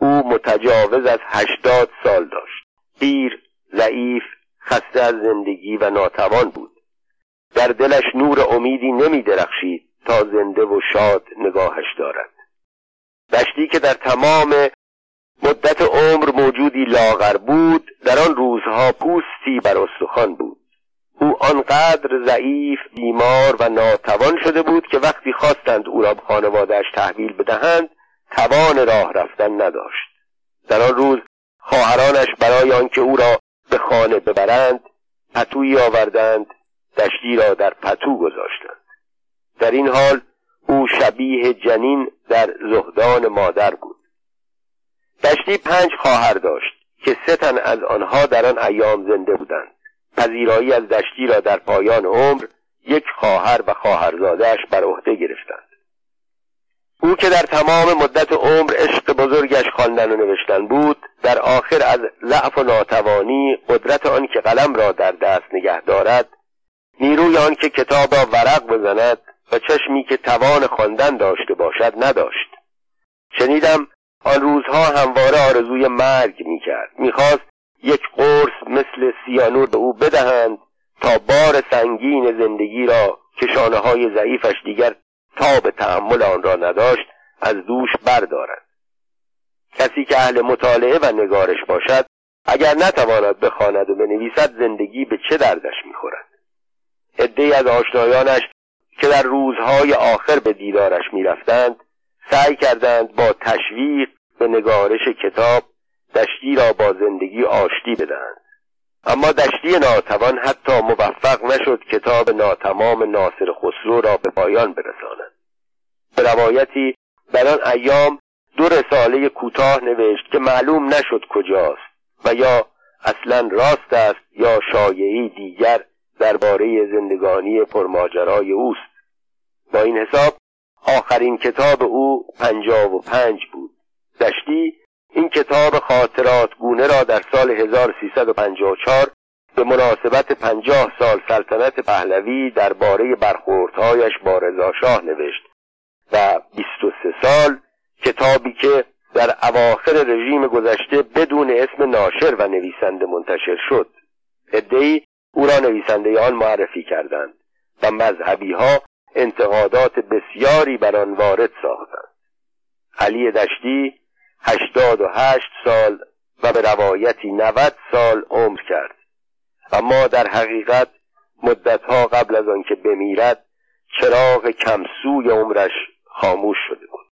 او متجاوز از هشتاد سال داشت. پیر ضعیف خسته از زندگی و ناتوان بود. در دلش نور امیدی نمی درخشید تا زنده و شاد نگاهش دارد. دشتی که در تمام مدت عمر موجودی لاغر بود در آن روزها پوستی بر استخوان بود. او آنقدر ضعیف بیمار و ناتوان شده بود که وقتی خواستند او را به خانوادهش تحویل بدهند توان راه رفتن نداشت. در آن روز خواهرانش برای آنکه او را به خانه ببرند پتویی آوردند دشتی را در پتو گذاشتند. در این حال او شبیه جنین در زهدان مادر بود. دشتی پنج خواهر داشت که سه تن از آنها در آن ایام زنده بودند. پذیرایی از دشتی را در پایان عمر یک خواهر و خواهرزادهاش بر عهده گرفتند. او که در تمام مدت عمر عشق بزرگش خواندن و نوشتن بود در آخر از ضعف و ناتوانی قدرت آن که قلم را در دست نگه دارد نیروی آن که کتاب را ورق بزند و چشمی که توان خواندن داشته باشد نداشت. شنیدم آن روزها همواره آرزوی مرگ می‌کرد. می‌خواست یک قرص مثل سیانور به او بدهند تا بار سنگین زندگی را که شانه های ضعیفش دیگر به تحمل آن را نداشت از دوش بردارد. کسی که اهل مطالعه و نگارش باشد اگر نتواند بخواند و بنویسد زندگی به چه دردش می‌خورد؟ عدهای از آشنایانش که در روزهای آخر به دیدارش می‌رفتند سعی کردند با تشویق به نگارش کتاب دشتی را با زندگی آشتی بدهند. اما دشتی ناتوان حتی موفق نشد کتاب ناتمام ناصر خسرو را به پایان برساند. به روایتی در آن ایام دو رساله کوتاه نوشت که معلوم نشد کجاست و یا اصلا راست است یا شایعی دیگر درباره زندگانی پرماجرای اوست. با این حساب آخرین کتاب او پنجاب و پنج بود. دشتی این کتاب خاطرات گونه را در سال 1354 به مناسبت پنجاه سال سلطنت پهلوی درباره برخوردهایش با رضاشاه نوشت و 23 سال کتابی که در اواخر رژیم گذشته بدون اسم ناشر و نویسنده منتشر شد. ادهی او را نویسنده آن معرفی کردند و مذهبی ها انتقادات بسیاری بر آن وارد ساختند. علی دشتی هشتاد و هشت سال و به روایتی نود سال عمر کرد. اما در حقیقت مدتها قبل از آنکه بمیرد چراغ کمسوی عمرش خاموش شده بود.